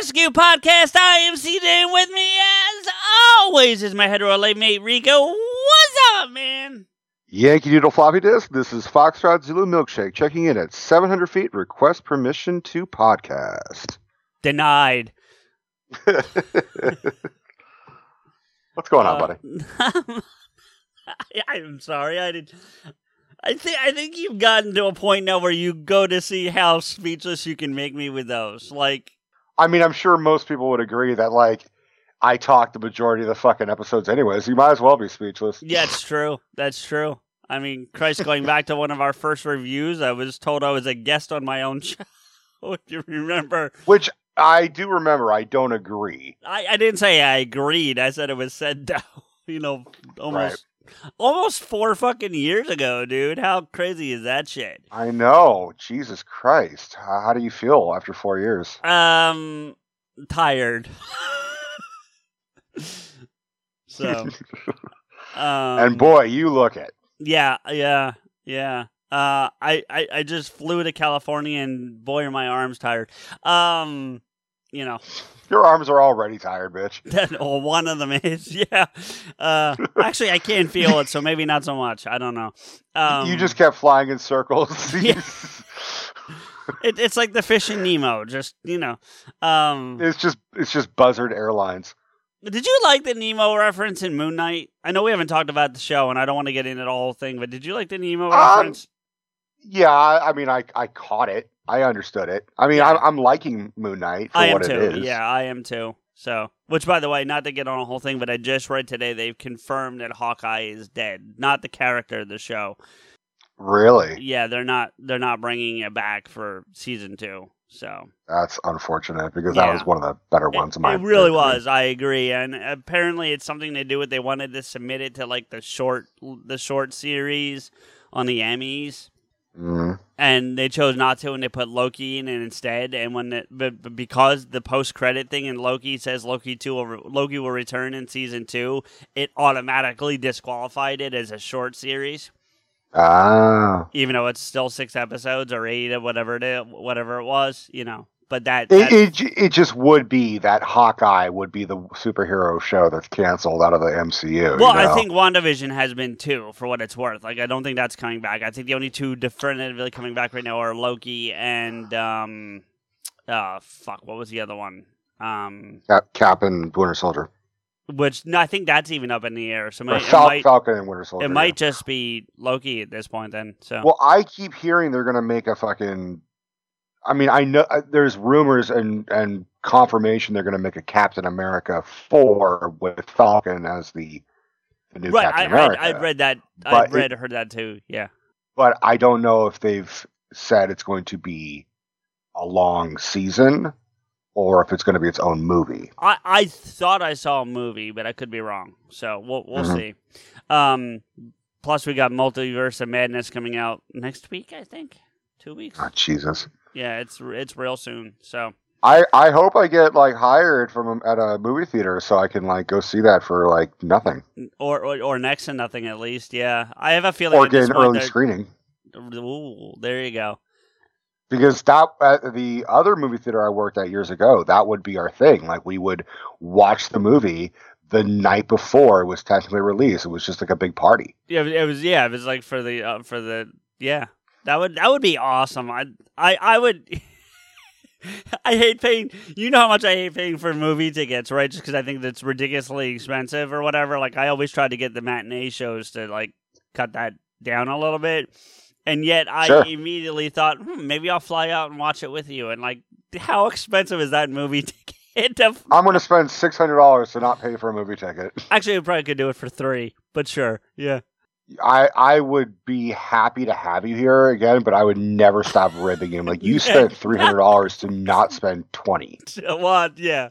Welcome everyone to the Potter Scoop Podcast. I am CJ with me as always is my hetero late mate Rico. What's up, man? Yankee Doodle Floppy Disk. This is Foxtrot Zulu Milkshake checking in at 700 feet. Request permission to podcast. Denied. What's going on, Uh, buddy? I, I'm sorry. I did. I think I think you've gotten to a point now where you go to see how speechless you can make me with those. Like, I mean, I'm sure most people would agree that, like, I talk the majority of the fucking episodes anyways. You might as well be speechless. yeah, it's true. That's true. I mean, Christ, going back to one of our first reviews, I was told I was a guest on my own show. If you remember, Which I do remember. I don't agree. I, I didn't say I agreed. I said it was said down. You know, almost almost four fucking years ago, dude. How crazy is that shit? I know. Jesus Christ. How, how do you feel after four years? Um, tired. so, um, and boy, you look it. yeah, yeah, yeah. Uh, I, I, I just flew to California, and boy, are my arms tired. Um, you know, Your arms are already tired, bitch. that or one of them is, yeah. Uh, actually, I can't feel it, so maybe not so much. I don't know. Um, you just kept flying in circles. Yeah. it, it's like the fish in Nemo, just you know. Um, it's just it's just Buzzard Airlines. Did you like the Nemo reference in Moon Knight? I know we haven't talked about the show, and I don't want to get into the whole thing, but did you like the Nemo Um, reference? Yeah, I I mean, I I caught it. I understood it. I mean, Yeah. I'm, I'm liking Moon Knight for I am what too. it is. Yeah, I am too. So, which by the way, not to get on a whole thing, but I just read today they've confirmed that Hawkeye is dead, not the character of the show. Really, Yeah, they're not they're not bringing it back for season two. So that's unfortunate because Yeah. that was one of the better ones. It, in my really opinion. was. I agree, and apparently it's something to do with they wanted to submit it to like the short the short series on the Emmys. Mhm. and they chose not to, and they put Loki in it instead. And when it, but, but because the post credit thing in Loki says Loki two will re- Loki will return in season two, it automatically disqualified it as a short series, Ah, even though it's still six episodes or eight or whatever it is, whatever it was, you know. But that, it, that it it just would be that Hawkeye would be the superhero show that's canceled out of the MCU. well, you know? I think WandaVision has been too, for what it's worth. Like, I don't think that's coming back. I think the only two definitively coming back right now are Loki and um, uh, fuck, what was the other one? Um, Cap, Cap and Winter Soldier, Which no, I think that's even up in the air. So might, Fal- might, Falcon and Winter Soldier. it might just be Loki at this point. Then so Well, I keep hearing they're gonna make a fucking. I mean, I know uh, there's rumors and and confirmation they're gonna make a Captain America four with Falcon as the, the new right, I, Captain I, America. I'd read that. But I'd it- read heard that too. Yeah, but I don't know if they've said it's going to be a long season or if it's going to be its own movie. I, I thought I saw a movie, but I could be wrong. So we'll we'll Mhm. see. Um, plus we got Multiverse of Madness coming out next week. I think two weeks. Oh, Jesus. Yeah, it's it's real soon. So I, I hope I get like hired from at a movie theater so I can like go see that for like nothing or or, or next to nothing at least. Yeah, I have a feeling or get an early screening. Ooh, there you go. because that at the other movie theater I worked at years ago, that would be our thing. Like we would watch the movie the night before it was technically released. It was just like a big party. Yeah, it was. Yeah, it was like for the uh, for the yeah. That would that would be awesome. I I I would. I hate paying. You know how much I hate paying for movie tickets, right? Just because I think that's ridiculously expensive or whatever. Like I always try to get the matinee shows to like cut that down a little bit, and yet I Sure. immediately thought hmm, maybe I'll fly out and watch it with you. And like, how expensive is that movie ticket? To I'm going to spend six hundred dollars to not pay for a movie ticket. Actually, we probably could do it for three, but sure, yeah. I I would be happy to have you here again, but I would never stop ribbing him. Like you spent three hundred dollars to not spend twenty. What? Yeah.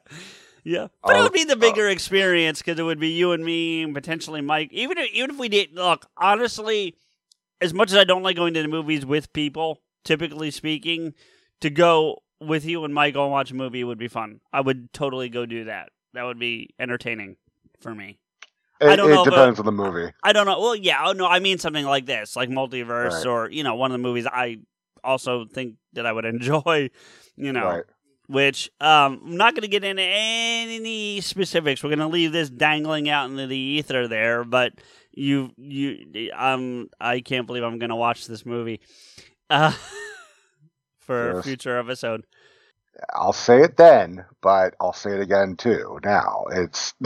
Yeah, but it Oh, would be the uh, bigger experience because it would be you and me and potentially Mike. Even if, even if we did, look honestly, as much as I don't like going to the movies with people, typically speaking, to go with you and Mike go and watch a movie would be fun. I would totally go do that. That would be entertaining for me. I It, don't know, it but- depends on the movie. I don't know. Well, yeah, oh no, I mean something like this, like multiverse, Right. or you know, one of the movies I also think that I would enjoy. You know, Right. which um, I'm not going to get into any specifics. We're going to leave this dangling out into the ether there, but you you um I can't believe I'm going to watch this movie uh, for a future episode. I'll say it then, but I'll say it again too. Now it's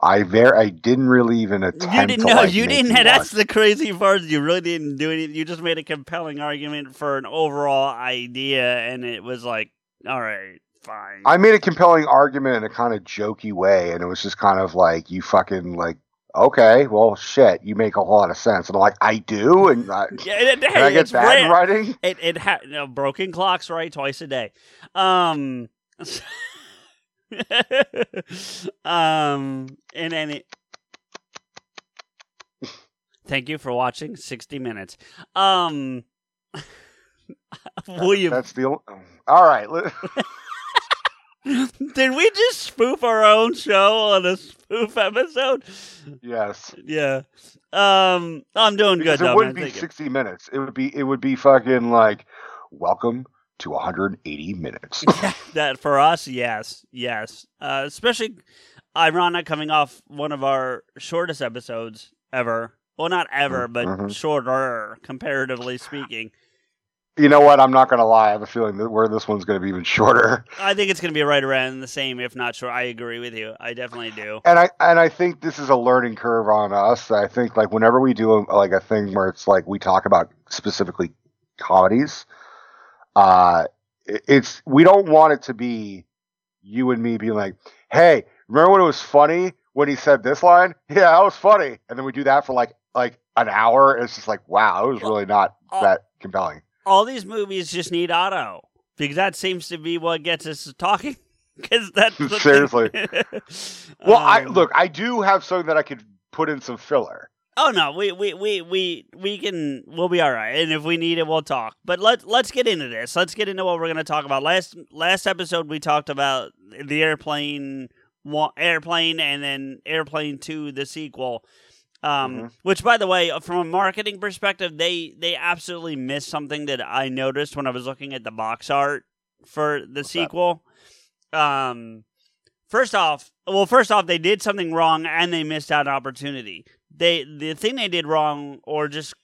I ver I didn't really even attempt. You didn't to, know. like, You didn't. That's the crazy part. You really didn't do anything. You just made a compelling argument for an overall idea, and it was like, all right, fine. I made a compelling argument in a kind of jokey way, and it was just kind of like you fucking like okay, well shit, you make a whole lot of sense, and I'm like I do, and I, yeah, it, can I get that in writing? It it ha- no, broken clocks right twice a day. Um, um, and any. Thank you for watching sixty minutes. Um, William. That's the. All right, Did we just spoof our own show on a spoof episode? yes. Yeah. Um, I'm doing Because good it though. wouldn't man. be Thank you. 60 minutes. It would be it would be fucking like welcome to 180 minutes. that for us, yes, yes. Uh, especially ironic coming off one of our shortest episodes ever. Well, not ever, but Mhm. shorter comparatively speaking. you know what? I'm not gonna lie. I have a feeling that where this one's gonna be even shorter. I think it's going to be right around the same, if not short. I agree with you. I definitely do. And I and I think this is a learning curve on us. I think like whenever we do a, like a thing where it's like we talk about specifically comedies, uh, it's we don't want it to be you and me being like, "Hey, remember when it was funny when he said this line? Yeah, that was funny." And then we do that for like like an hour. And it's just like, wow, it was really not Oh. that compelling. All these movies just need auto because that seems to be what gets us talking. Because that's. Seriously. Well, I Um, look, I do have something that I could put in some filler. Oh no, we we we we we can we'll be all right, and if we need it, we'll talk. But let's let's get into this. Let's get into what we're going to talk about. Last last episode, we talked about the airplane, one, airplane, and then airplane two, the sequel. Um, Mhm. which, by the way, from a marketing perspective, they they absolutely missed something that I noticed when I was looking at the box art for the that? sequel. Um, first off, well, first off, they did something wrong and they missed out an opportunity. They the thing they did wrong or just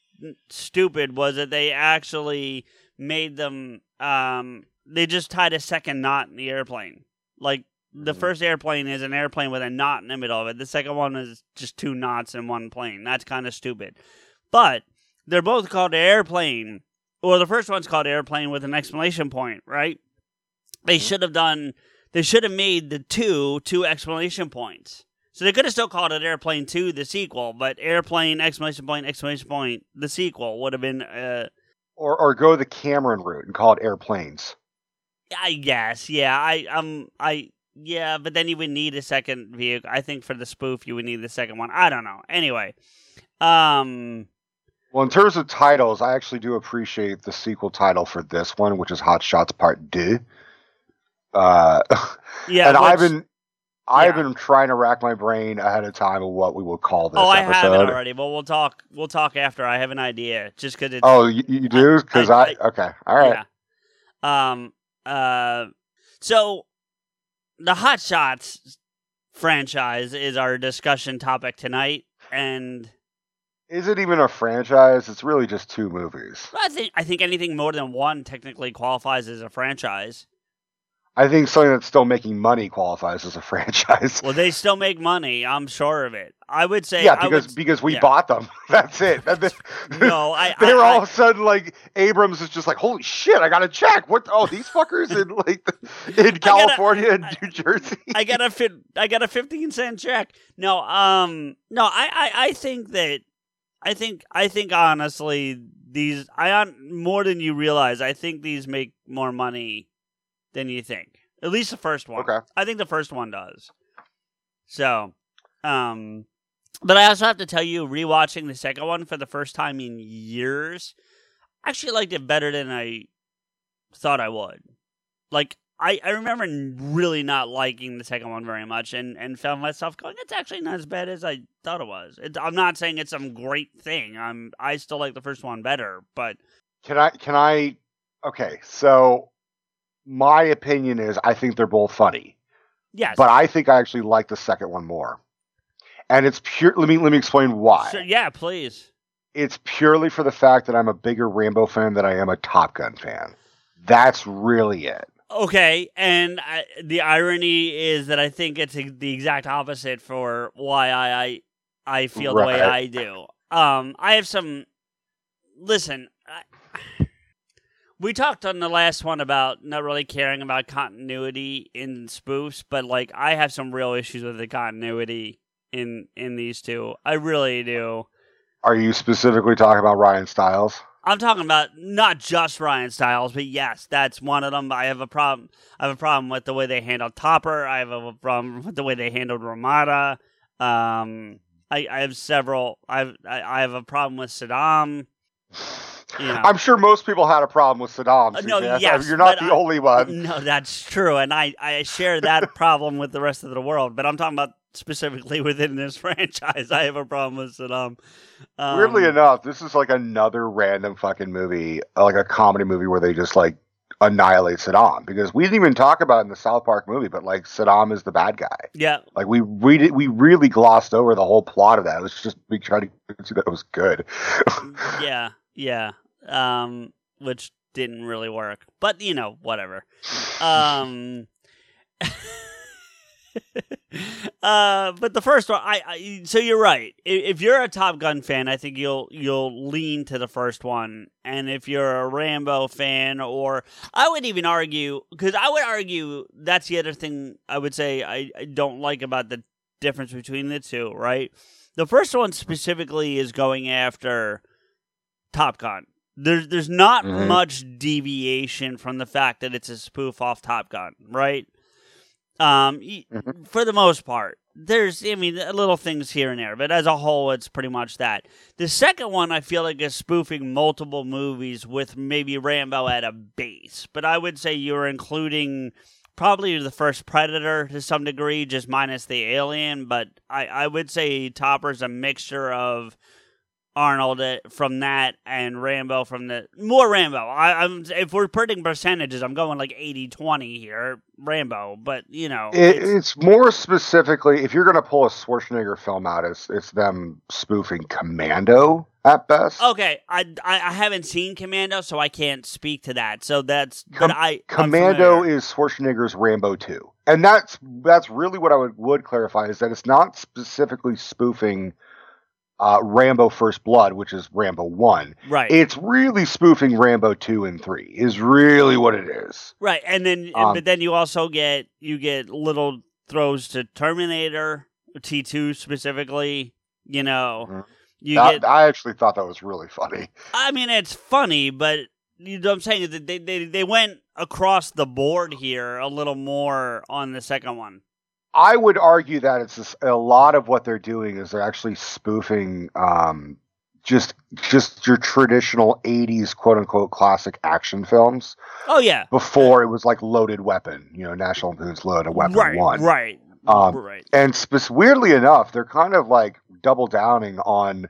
stupid was that they actually made them um they just tied a second knot in the airplane. Like the Mhm. first airplane is an airplane with a knot in the middle of it. The second one is just two knots in one plane. That's kind of stupid. But they're both called airplane. Well, the first one's called airplane with an exclamation point, right? They Mhm. should have done. They should have made the two two exclamation points. So they could have still called it Airplane Two, the sequel, but Airplane exclamation point exclamation point the sequel would have been. Uh, Or or go the Cameron route and call it airplanes. I guess, yeah. I um, I yeah, but then you would need a second vehicle. I think for the spoof, you would need the second one. I don't know. Anyway, um, Well, in terms of titles, I actually do appreciate the sequel title for this one, which is Hot Shots Part Deux. Uh, yeah. and I've which- I've been trying to rack my brain ahead of time of what we will call this Oh, I have it episode. already. Well, we'll talk. We'll talk after. I have an idea, just because it's. Oh, you, you do? Because I- I, okay, all right. Yeah. Um. Uh. So, the Hot Shots franchise is our discussion topic tonight, and Is it even a franchise? It's really just two movies. I think I think anything more than one technically qualifies as a franchise. I think something that's still making money qualifies as a franchise. Well, they still make money. I'm sure of it. I would say. yeah, because would, because we yeah. bought them. That's it. No, I- they I- were all I- of a sudden like Abrahams is just like, holy shit, I got to check. What? Oh, these fuckers in like in California and New Jersey. I got a fit. I got a fifteen cent check. No, um, no. I, I, I think that. I think. I think honestly, these. I on more than you realize. I think these make more money than you think. At least the first one. Okay. I think the first one does. So, um, but I also have to tell you, rewatching the second one for the first time in years, I actually liked it better than I thought I would. Like, I, I remember really not liking the second one very much and, and found myself going, it's actually not as bad as I thought it was. It's, I'm not saying it's some great thing. I'm I still like the first one better, but Can I? Can I? Okay, so my opinion is I think they're both funny, Yes. but I think I actually like the second one more. And it's pure. Let me let me explain why. Sure, yeah, please. It's purely for the fact that I'm a bigger Rambo fan than I am a Top Gun fan. That's really it. Okay, and I, the irony is that I think it's the exact opposite for why I I, I feel the way I do. Um, I have some. Listen, we talked on the last one about not really caring about continuity in spoofs, but like I have some real issues with the continuity in in these two. I really do. Are you specifically talking about Ryan Stiles? I'm talking about not just Ryan Stiles, but yes, that's one of them. I have a problem. I have a problem with the way they handled Topper. I have a problem with the way they handled Ramada. Um, I, I have several. I've I, I have a problem with Saddam. You know. I'm sure most people had a problem with Saddam. Uh, no, yes, you're not the I- only one. No, that's true, and I I share that problem with the rest of the world. But I'm talking about specifically within this franchise. I have a problem with Saddam. Um, Weirdly enough, this is like another random fucking movie, like a comedy movie where they just like annihilate Saddam because we didn't even talk about it in the South Park movie, but like Saddam is the bad guy. yeah, Like we we did, we really glossed over the whole plot of that. It was just we tried to see that it was good. yeah, yeah. Um, which didn't really work, but you know, whatever. Um, uh, but the first one, I, I so you're right. If you're a Top Gun fan, I think you'll you'll lean to the first one, and if you're a Rambo fan, or I would even argue because I would argue that's the other thing I would say I, I don't like about the difference between the two. Right, the first one specifically is going after Top Gun. There's there's not Mhm. much deviation from the fact that it's a spoof off Top Gun, right? Um, Mhm. for the most part, there's I mean little things here and there, but as a whole, it's pretty much that. The second one, I feel like is spoofing multiple movies with maybe Rambo at a base, but I would say you're including probably the first Predator to some degree, just minus the alien. But I I would say Topper's a mixture of Arnold uh, from that and Rambo from the more Rambo. I, I'm if we're putting percentages, I'm going like 80-20 here, Rambo. But you know, It, it's- it's more specifically if you're going to pull a Schwarzenegger film out, it's it's them spoofing Commando at best. okay. I, I I haven't seen Commando, so I can't speak to that. So that's Com- but I Commando is Schwarzenegger's Rambo 2. And that's that's really what I would, would clarify is that it's not specifically spoofing uh, Rambo First Blood, which is Rambo 1. right. It's really spoofing Rambo 2 and 3 is really what it is. Right, and then Um, but then you also get you get little throws to Terminator T two specifically. You know, Mhm. you That- get. I actually thought that was really funny. I mean, it's funny, but you know what I'm saying is that they they they went across the board here a little more on the second one. I would argue that it's just, a lot of what they're doing is they're actually spoofing um, just just your traditional 80s quote unquote classic action films Oh yeah, before it was like Loaded Weapon, you know, National Lampoon's Loaded Weapon right, 1. right, Um, right. And spe- weirdly enough, they're kind of like double downing on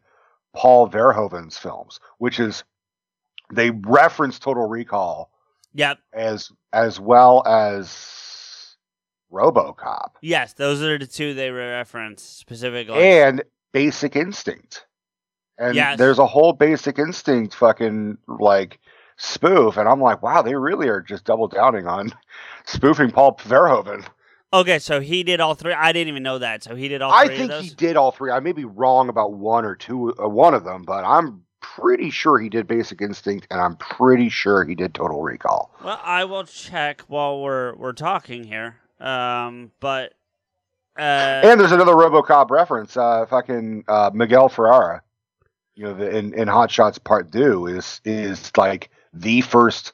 Paul Verhoeven's films, which is they reference Total Recall Yep. as as well as RoboCop Yes, those are the two they reference specifically. and Basic Instinct. And Yes. there's a whole Basic Instinct fucking like spoof, and I'm like, wow, they really are just double downing on spoofing Paul Verhoeven. okay, so he did all three. I didn't even know that. So he did all I three think of those. he did all three. I may be wrong about one or two, uh, one of them, but I'm pretty sure he did Basic Instinct, and I'm pretty sure he did Total Recall. Well, I will check while we're we're talking here. Um, but uh, and there's another RoboCop reference. Uh, fucking uh, Miguel Ferrara, you know, the, in in Hot Shots Part Two is is like the first.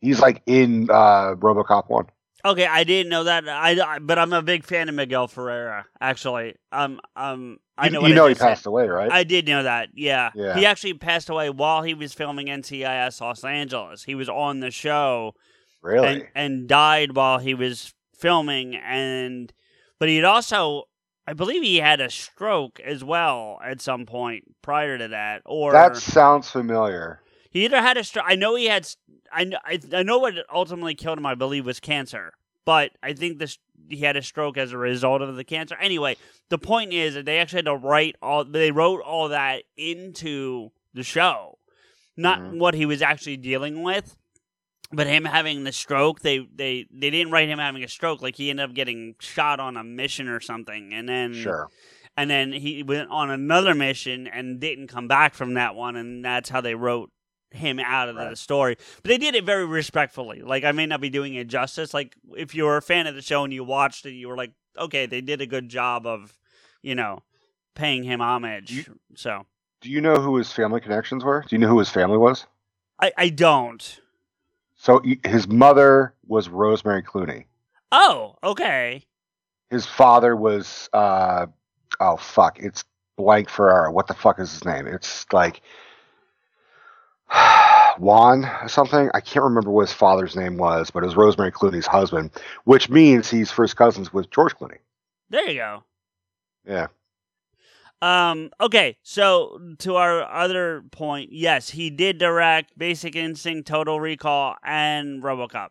He's like in uh, RoboCop One. okay, I didn't know that. I, I- but I'm a big fan of Miguel Ferreira. Actually, um, um, I You- know you, I know he just said. passed away, right? I did know that. Yeah. Yeah. He actually passed away while he was filming NCIS Los Angeles. He was on the show really? and and died while he was filming and but he'd also I believe he had a stroke as well at some point prior to that or that sounds familiar. He either had a stroke. I know he had. I know. I, I know what ultimately killed him. I believe was cancer, but I think this he had a stroke as a result of the cancer. Anyway, the point is that they actually had to write all. They wrote all that into the show, not Mhm. what he was actually dealing with. But him having the stroke, they, they they didn't write him having a stroke. Like he ended up getting shot on a mission or something, and then Sure. and then he went on another mission and didn't come back from that one, and that's how they wrote him out of the story. But they did it very respectfully. Like I may not be doing it justice. Like if you were a fan of the show and you watched it, you were like, okay, they did a good job of, you know, paying him homage. You- so Do you know who his family connections were? Do you know who his family was? I I don't. So he- his mother was Rosemary Clooney. Oh, okay. His father was uh oh fuck, it's blank Ferrara. What the fuck is his name? It's like Juan or something. I can't remember what his father's name was, but it was Rosemary Clooney's husband, which means he's first cousins with George Clooney. There you go. Yeah. Um. Okay. So to our other point, yes, he did direct Basic Instinct, Total Recall, and RoboCop.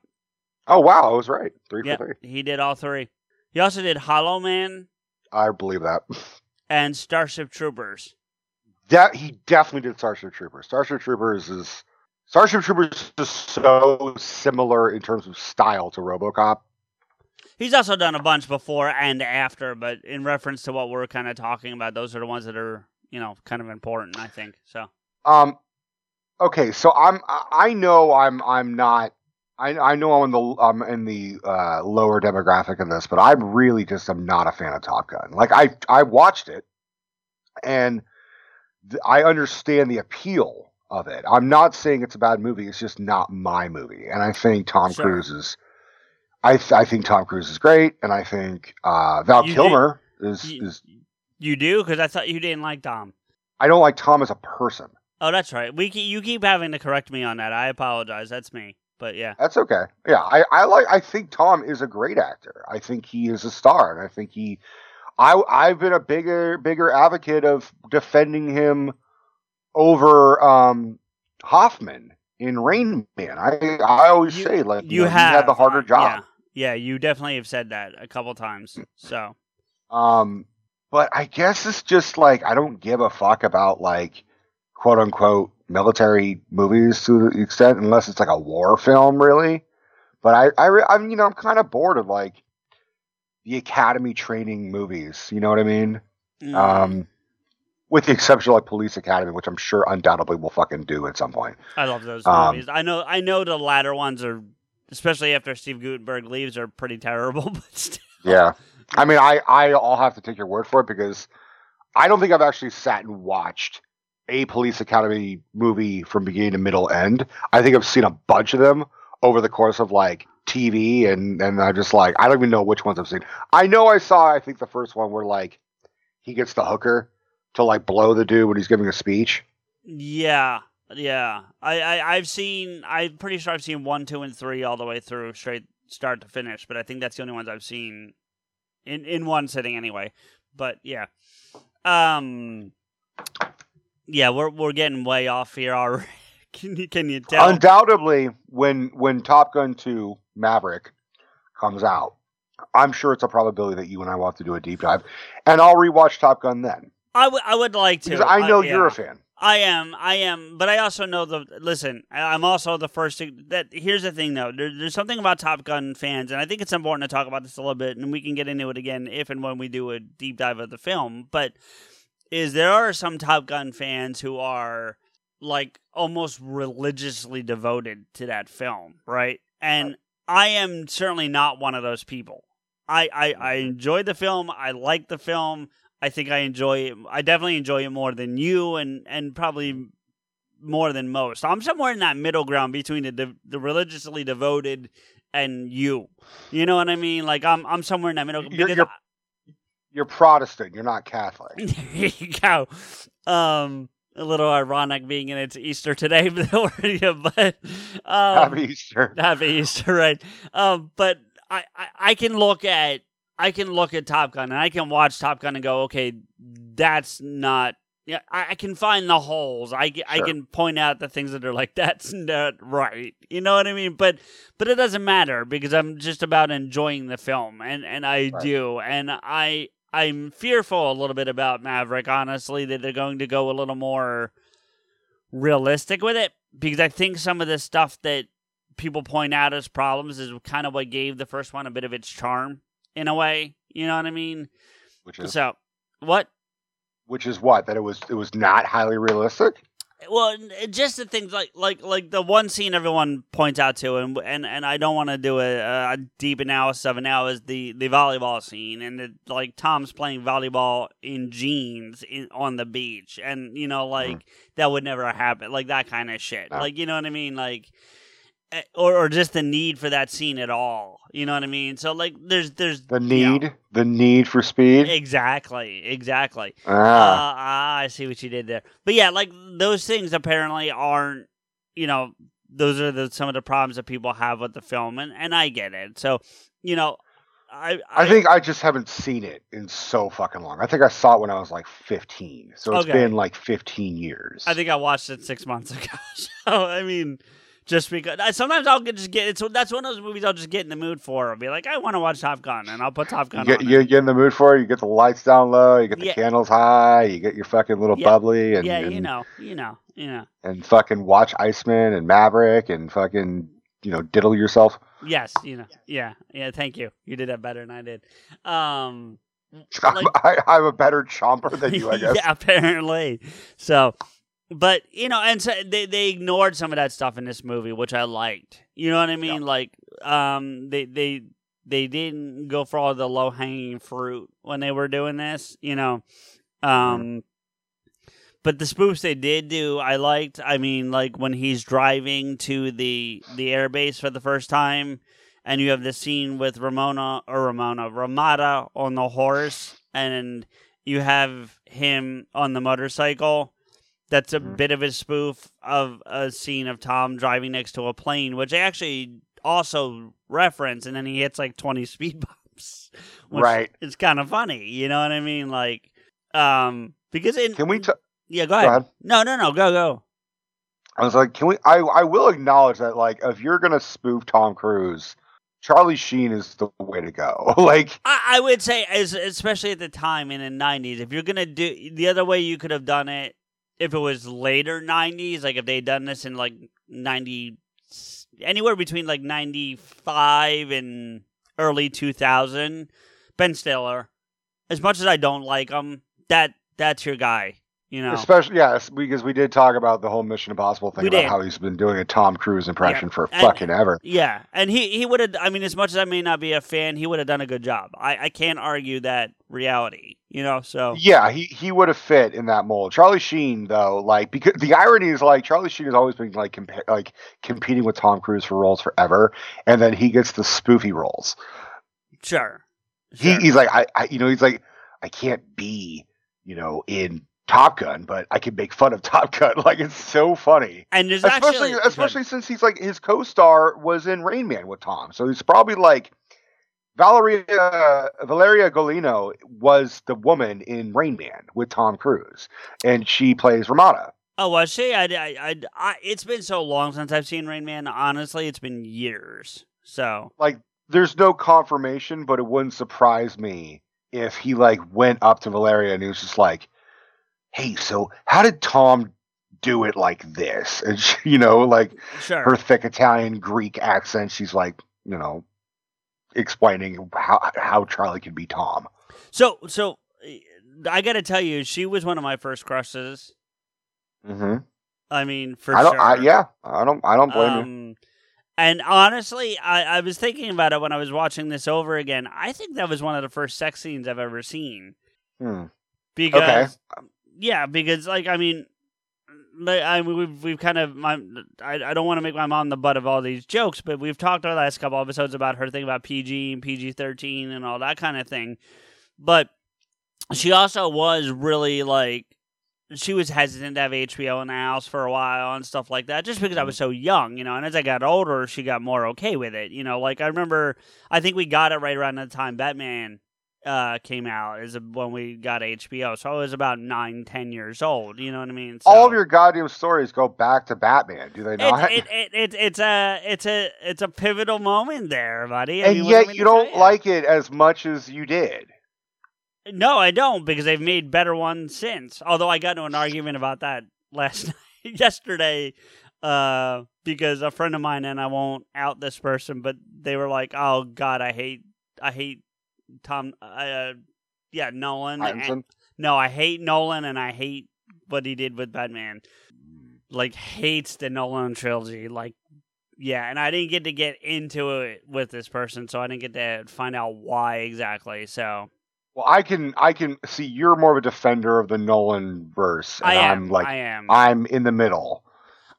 Oh wow, I was right. Three Yeah, for three. he did all three. He also did Hollow Man I believe that. and Starship Troopers. That he definitely did Starship Troopers. Starship Troopers is Starship Troopers is so similar in terms of style to RoboCop. He's also done a bunch before and after, but in reference to what we're kind of talking about, those are the ones that are you know kind of important. I think so. Um, okay, so I'm I know I'm I'm not I I know I'm in the I'm in the uh, lower demographic in this, but I'm really just I'm not a fan of Top Gun. Like I I watched it, and th- I understand the appeal of it. I'm not saying it's a bad movie. It's just not my movie, and I think Tom Sure. Cruise is. I th- I think Tom Cruise is great, and I think uh, Val You Kilmer is You, is. you do because I thought you didn't like Tom. I don't like Tom as a person. Oh, that's right. We you keep having to correct me on that. I apologize. That's me. But yeah. That's okay. Yeah, I, I like. I think Tom is a great actor. I think he is a star, and I think he. I I've been a bigger bigger advocate of defending him over um, Hoffman in Rain Man. I I always You- say like You know, he have had the harder job. Yeah. Yeah, you definitely have said that a couple times. So Um, but I guess it's just like I don't give a fuck about like quote unquote military movies to the extent unless it's like a war film, really. But I, I, I'm, you know, I'm kind of bored of like the academy training movies. You know what I mean? mm, Um, with the exception of like Police Academy, which I'm sure undoubtedly will fucking do at some point. I love those um, movies. I know. I know the latter ones are, especially after Steve Guttenberg leaves, are pretty terrible. But still, Yeah. I mean, I, I, I'll have to take your word for it because I don't think I've actually sat and watched a Police Academy movie from beginning to middle end. I think I've seen a bunch of them over the course of like TV, and and I'm just like I don't even know which ones I've seen. I know I saw I think the first one where like he gets the hooker to like blow the dude when he's giving a speech. yeah, yeah. I, I I've seen. I'm pretty sure I've seen one, two, and three all the way through, straight start to finish. But I think that's the only ones I've seen in in one sitting anyway. But yeah, um, yeah, we're we're getting way off here already. Can you can you tell? Undoubtedly, when when Top Gun 2 Maverick comes out, I'm sure it's a probability that you and I will have to do a deep dive, and I'll rewatch Top Gun then I would I would like to. because I know you're a fan. I am, I am, but I also know the. Listen, I'm also the first to. That here's the thing, though. There, there's something about Top Gun fans, and I think it's important to talk about this a little bit, and we can get into it again if and when we do a deep dive of the film. But is there are some Top Gun fans who are like almost religiously devoted to that film, right? And I am certainly not one of those people. I, I, I mm-hmm. enjoyed the film. I like the film. I think I enjoy it. I definitely enjoy it more than you, and and probably more than most. I'm somewhere in that middle ground between the de- the religiously devoted and you. You know what I mean? Like I'm I'm somewhere in that middle You're- you're- You're Protestant. You're not Catholic. there you go. Um, a little ironic being in it's Easter today, but um, Happy Easter. Happy Easter, right? Um, but I, I, I can look at I can look at Top Gun and I can watch Top Gun and go, okay, that's not yeah, I, I can find the holes. I, I Sure. can point out the things that are like that's not right. You know what I mean? But but it doesn't matter because I'm just about enjoying the film, and and I Right. do, and I I'm fearful a little bit about Maverick. Honestly, that they're going to go a little more realistic with it because I think some of the stuff that people point out as problems is kind of what gave the first one a bit of its charm in a way. You know what I mean? Which is So what? which is what that it was it was not highly realistic. Well, just the things like like like the one scene everyone points out to, and and and I don't want to do a, a deep analysis of it now is the the volleyball scene, and it, like Tom's playing volleyball in jeans in, on the beach, and you know mm-hmm. like that would never happen, like that kind of shit, No. like you know what I mean, like. Eh, Or, or just the need for that scene at all, you know what I mean. So like, there's there's The you know- need, the need for speed. exactly, exactly. Ah, Uh, I see what you did there. But yeah, like those things apparently aren't, you know, those are the, some of the problems that people have with the film, and, and I get it. So, you know, I I think I just haven't seen it in so fucking long. I think I saw it when I was like 15, so it's Okay. been like 15 years. I think I watched it six months ago. So I mean, just because I, sometimes I'll get, just get it's that's one of those movies I'll just get in the mood for. I'll be like, I want to watch Top Gun, and I'll put Top Gun you get, on. you get in the mood for it. You get the lights down low. You get the Yeah. candles high. You get your fucking little Yeah. bubbly and yeah, and, you know, you know, you know. and fucking watch Iceman and Maverick and fucking you know diddle yourself. Yes, you know, yeah, yeah. Thank you. You did that better than I did. Um, I'm, Like- I, I'm a better chomper than you, I guess. yeah, apparently. So, but you know, and so they they ignored some of that stuff in this movie, which I liked. You know what I mean? Like, um, they they they didn't go for all the low hanging fruit when they were doing this. You know, um. But the spoofs they did do, I liked. I mean, like when he's driving to the the airbase for the first time, and you have the scene with Ramona or Ramona Ramada on the horse, and you have him on the motorcycle. That's a Mhm. bit of a spoof of a scene of Tom driving next to a plane, which they actually also reference, and then he hits like twenty speed bumps. which Right. It's kind of funny, you know what I mean? Like, um, because in Can we? T- yeah, go go ahead. ahead. No, no, no, go, go. I was like, can we? I I will acknowledge that like if you're gonna spoof Tom Cruise, Charlie Sheen is the way to go. like I, I would say, as especially at the time in the '90s, if you're gonna do the other way, you could have done it if it was later '90s, like if they'd done this in like '90, anywhere between like '95 and early 2000. Ben Stiller, as much as I don't like him, that that's your guy. You know, especially yes, because we did talk about the whole Mission Impossible thing We about did. how he's been doing a Tom Cruise impression for and- fucking ever. Yeah, and he he would have. I mean, as much as I may not be a fan, he would have done a good job. I I can't argue that reality. You know, so Yeah, he, he would have fit in that mold. Charlie Sheen, though, like because the irony is like Charlie Sheen has always been like compa- like competing with Tom Cruise for roles forever, and then he gets the spoofy roles. sure. He, he's like, I, I, you know, he's like, I can't be, you know, in Top Gun, but I can make fun of Top Gun. Like it's so funny, and there's especially actually especially since he's like his co-star was in Rain Man with Tom, so he's probably like. Valeria Valeria Golino was the woman in Rain Man with Tom Cruise, and she plays Ramada. Oh, was she? I, I, I, I, it's been so long since I've seen Rain Man. Honestly, it's been years. So Like, there's no confirmation, but it wouldn't surprise me if he like went up to Valeria and he was just like, "Hey, so how did Tom do it like this?" And she, you know, like sure. her thick Italian Greek accent, she's like, you know, explaining how how Charlie can be Tom. So, so I got to tell you, she was one of my first crushes. Mm-hmm. I mean, for I don't. sure. I, yeah, I don't. I don't blame you. Um, and honestly, I, I was thinking about it when I was watching this over again. I think that was one of the first sex scenes I've ever seen. Hmm. Because, yeah, because like I mean, I we've we've kind of my I, I don't want to make my mom the butt of all these jokes, but we've talked our last couple episodes about her thing about PG and PG thirteen and all that kind of thing. But she also was really like she was hesitant to have HBO in the house for a while and stuff like that, just because I was so young, you know. And as I got older, she got more okay with it, you know. Like I remember, I think we got it right around the time Batman uh, came out is when we got HBO. So I was about nine, ten years old. You know what I mean? So All of your goddamn stories go back to Batman, do they not? It, it, it, it, it's a it's a it's a pivotal moment there, buddy. I and mean, yet you don't like it as much as you did. No, I don't because they've made better ones since. Although I got into an argument about that last night, yesterday, uh, because a friend of mine and I won't out this person, but they were like, "Oh God, I hate, I hate Tom, uh, yeah, Nolan. and- no, I hate Nolan and I hate what he did with Batman. Like hates the Nolan trilogy. Like, yeah, and I didn't get to get into it with this person, so I didn't get to find out why exactly. So Well, I can I can see you're more of a defender of the Nolan verse, and I am. am like I am. I'm in the middle,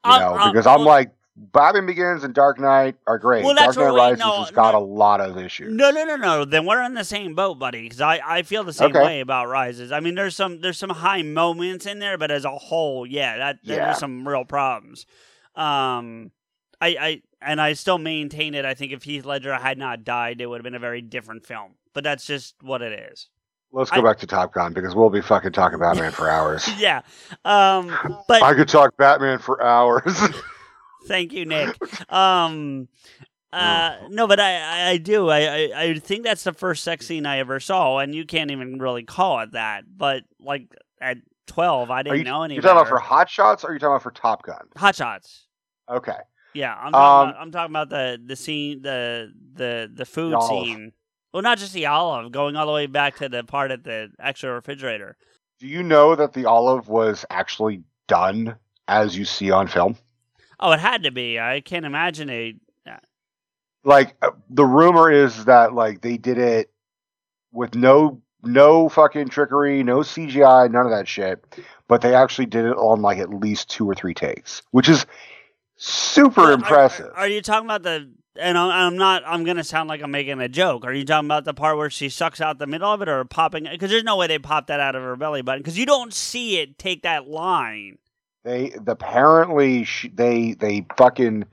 you Um, know, um, because I'm well- like Batman Begins and Dark Knight are great. Well, Dark Knight we- Rises no, has got no. a lot of issues. No, no, no, no. Then we're in the same boat, buddy. Because I, I feel the same Okay. way about Rises. I mean, there's some there's some high moments in there, but as a whole, yeah, that Yeah. there's some real problems. Um, I, I and I still maintain it. I think if Heath Ledger had not died, it would have been a very different film. But that's just what it is. Let's go I- back to Top Gun because we'll be fucking talking Batman for hours. Yeah. Um, but I could talk Batman for hours. Thank you, Nick. Um, uh, no, but I, I, I do. I, I, I think that's the first sex scene I ever saw, and you can't even really call it that. But like at twelve, I didn't you, know any. You're talking about for Hot Shots or are you talking about for Top Gun? Hot Shots? Okay. Yeah, I'm talking, Um, about, I'm talking about the the scene, the the the food The scene. Well, not just the olive, going all the way back to the part at the extra refrigerator. Do you know that the olive was actually done as you see on film? Oh, it had to be. I can't imagine a. Like uh, the rumor is that like they did it with no no fucking trickery, no CGI, none of that shit, but they actually did it on like at least two or three takes, which is super Are- impressive. Are, are you talking about the? And I'm, I'm not. I'm gonna sound like I'm making a joke. Are you talking about the part where she sucks out the middle of it, or popping? Because there's no way they pop that out of her belly button. Because you don't see it take that line. They apparently sh- they they fucking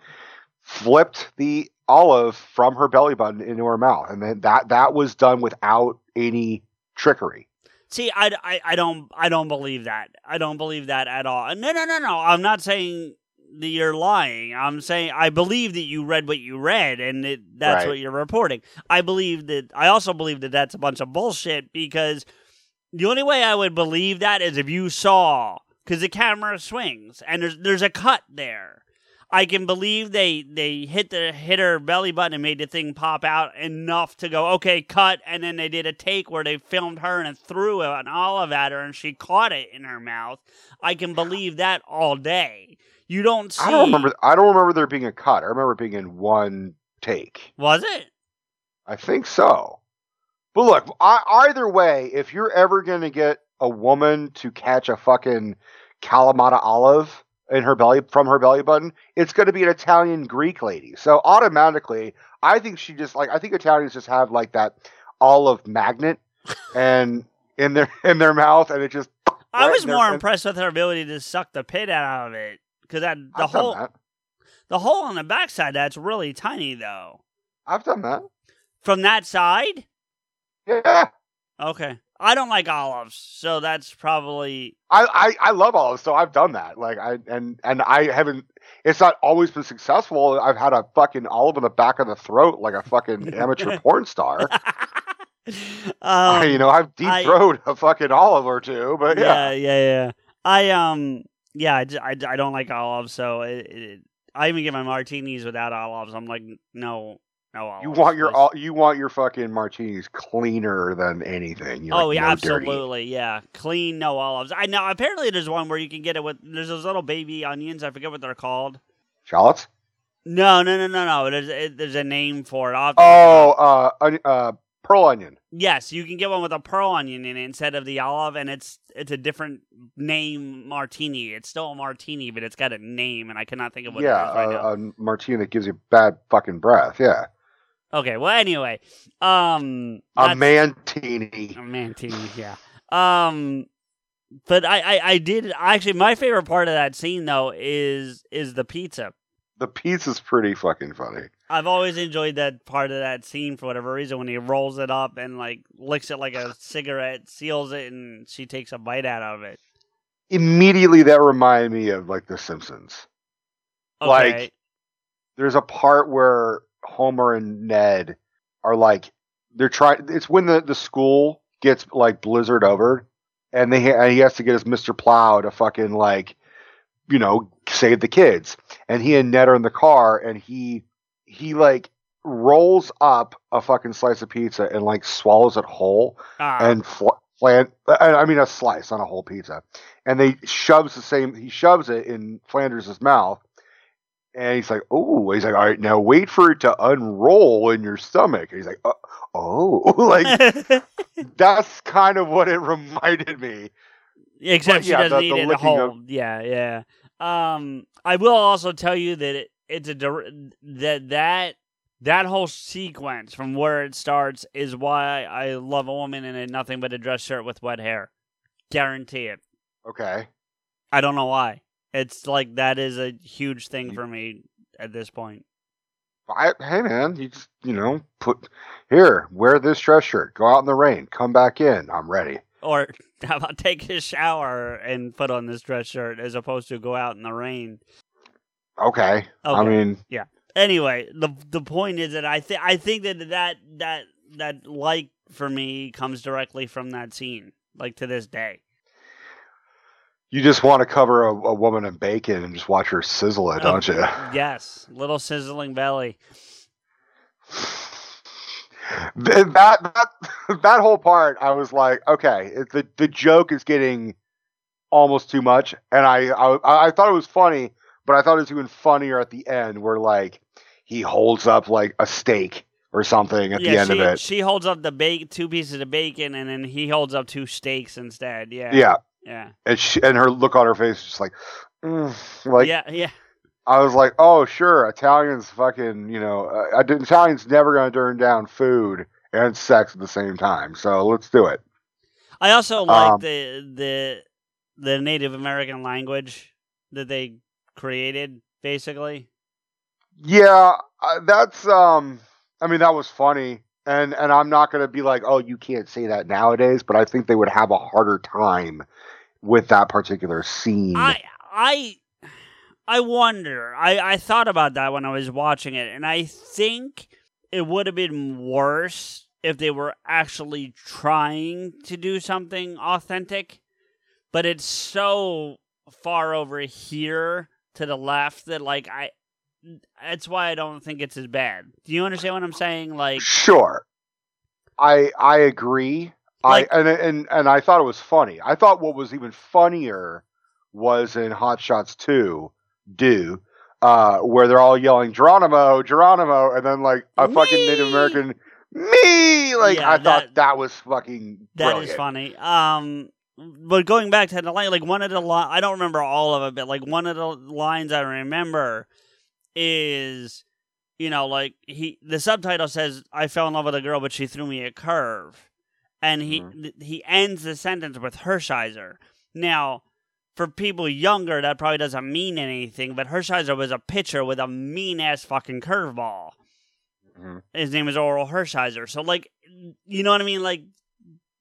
flipped the olive from her belly button into her mouth, and then that that was done without any trickery. See, I, I, I don't I don't believe that. I don't believe that at all. No, no, no, no. I'm not saying that you're lying. I'm saying I believe that you read what you read, and it, that's Right. what you're reporting. I believe that. I also believe that that's a bunch of bullshit because the only way I would believe that is if you saw because the camera swings and there's there's a cut there. I can believe they they hit the hit her belly button and made the thing pop out enough to go okay cut and then they did a take where they filmed her and threw an olive at her and she caught it in her mouth. I can believe that all day. You don't see. I don't remember. I don't remember there being a cut. I remember it being in one take. Was it? I think so. But look, I, either way, if you're ever going to get a woman to catch a fucking Kalamata olive in her belly from her belly button, it's going to be an Italian Greek lady. So automatically, I think she just like I think Italians just have like that olive magnet and in their in their mouth, and it just. I right was their- more impressed with her ability to suck the pit out of it because that the I've done hole that. the hole on the backside that's really tiny though. I've done that. From that side, Yeah. okay. I don't like olives, so that's probably I, I, I love olives, so I've done that. Like I and and I haven't. It's not always been successful. I've had a fucking olive in the back of the throat like a fucking amateur porn star. um, you know, I've deep I- throat a fucking olive or two, but yeah. yeah, yeah, yeah. I um, yeah, I I don't like olives, so it, it, I even get my martinis without olives. I'm like, no, no olives. You want your ol- you want your fucking martinis cleaner than anything. You're Oh like, yeah, no dirty. absolutely, yeah. Clean, no olives. I know. Apparently, there's one where you can get it with. There's those little baby onions. I forget what they're called. Shallots? No, no, no, no, no. There's it, there's a name for it. I'll have to Oh, uh, uh, pearl onion. yes, you can get one with a pearl onion in it instead of the olive, and it's it's a different name martini. It's still a martini, but it's got a name, and I cannot think of what yeah, it is right a martini that gives you bad fucking breath. Yeah, Okay, well, anyway, um, a mantini. a mantini, yeah. Um, but I, I, I did actually. My favorite part of that scene though is is the pizza. The pizza's pretty fucking funny. I've always enjoyed that part of that scene for whatever reason when he rolls it up and like licks it like a cigarette, seals it, and she takes a bite out of it. Immediately, that reminded me of like The Simpsons. Okay. Like- There's a part where Homer and Ned are like they're trying. It's when the the school gets like blizzard over, and they and he has to get his Mister Plow to fucking like, you know, save the kids. And he and Ned are in the car, and he he like rolls up a fucking slice of pizza and like swallows it whole Ah, and fl- flan- I I mean a slice on a whole pizza, and they shoves the same. He shoves it in Flanders' mouth, and he's like, "Oh," he's like, "All right, now wait for it to unroll in your stomach." And he's like, uh, "Oh," like that's kind of what it reminded me. Except But, she yeah, doesn't the- eat the it whole. of- Yeah, yeah. Um, I will also tell you that it, it's a that that that whole sequence from where it starts is why I love a woman in a nothing but a dress shirt with wet hair. Guarantee it. Okay, I don't know why. It's like that is a huge thing for me at this point. I, hey man, you just you know put here, wear this dress shirt, go out in the rain, come back in, I'm ready. Or how about take a shower and put on this dress shirt as opposed to go out in the rain? Okay, I Okay. yeah. anyway, the the point is that I think I think that that that that like for me comes directly from that scene, like to this day. You just want to cover a, a woman in bacon and just watch her sizzle it, Oh, don't you? Yes, little sizzling belly. That that that whole part, I was like, okay, the the joke is getting almost too much, and I, I I thought it was funny, but I thought it was even funnier at the end, where like he holds up like a steak or something at the end she of it. she holds up the bacon, two pieces of bacon, and then he holds up two steaks instead. Yeah, Yeah, yeah, and she, and her look on her face is just like, mm, like yeah, yeah. I was like, oh sure, Italians fucking, you know, uh, Italians never gonna turn down food and sex at the same time, so let's do it. I also like Um, the the the Native American language that they created, basically. Yeah, uh, that's um I mean that was funny and and I'm not going to be like, "Oh, you can't say that nowadays," but I think they would have a harder time with that particular scene. I I I wonder. I I thought about that when I was watching it, and I think it would have been worse if they were actually trying to do something authentic. But it's so far over here to the left that like I. That's why I don't think it's as bad. Do you understand what I'm saying? Like, Sure. I I agree. Like- I and and and I thought it was funny. I thought what was even funnier was in Hot Shots 2, Do, uh, where they're all yelling Geronimo, Geronimo, and then like a fucking Native American me. Like Yeah, I thought that- that was fucking That brilliant. is funny. Um, but going back to the line, like one of the li- I don't remember all of it, but like one of the lines I remember is, you know, like he the subtitle says, "I fell in love with a girl, but she threw me a curve," and he th- he ends the sentence with Hershiser. Now. For people younger, that probably doesn't mean anything, but Hershiser was a pitcher with a mean ass fucking curveball. Mhm. His name is Orel Hershiser. So, like, you know what I mean? Like,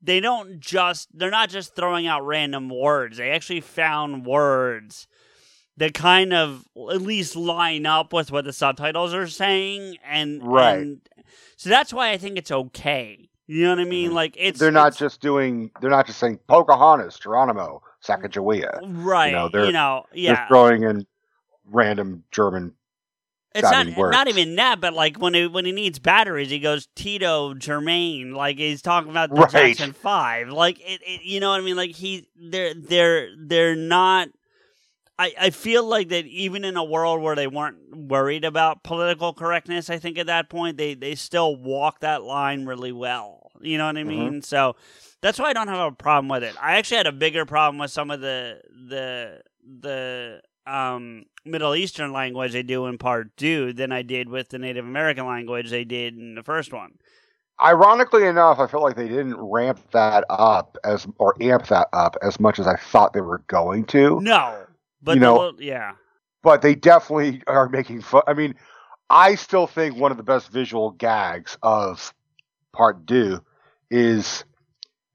they don't just they're not just throwing out random words they actually found words that kind of at least line up with what the subtitles are saying and Right. and- so that's why i think it's okay you know what i mean Mhm. like it's they're not it's- just doing. They're not just saying Pocahontas, Geronimo, Sacagawea. right you know, they're- you know yeah They're throwing in random German. it's not words. not even that but like when he when he needs batteries he goes Tito Jermaine like he's talking about the Right. jackson five like it, it you know what i mean like he they're they're they're not I, I feel like that even in a world where they weren't worried about political correctness, I think at that point they, they still walk that line really well. You know what I Mhm. mean? So that's why I don't have a problem with it. I actually had a bigger problem with some of the the the um, Middle Eastern language they do in part two than I did with the Native American language they did in the first one. Ironically enough, I feel like they didn't ramp that up as or amp that up as much as I thought they were going to. No, but You know- little- yeah, But they definitely are making fun. I mean, I still think one of the best visual gags of Part Two is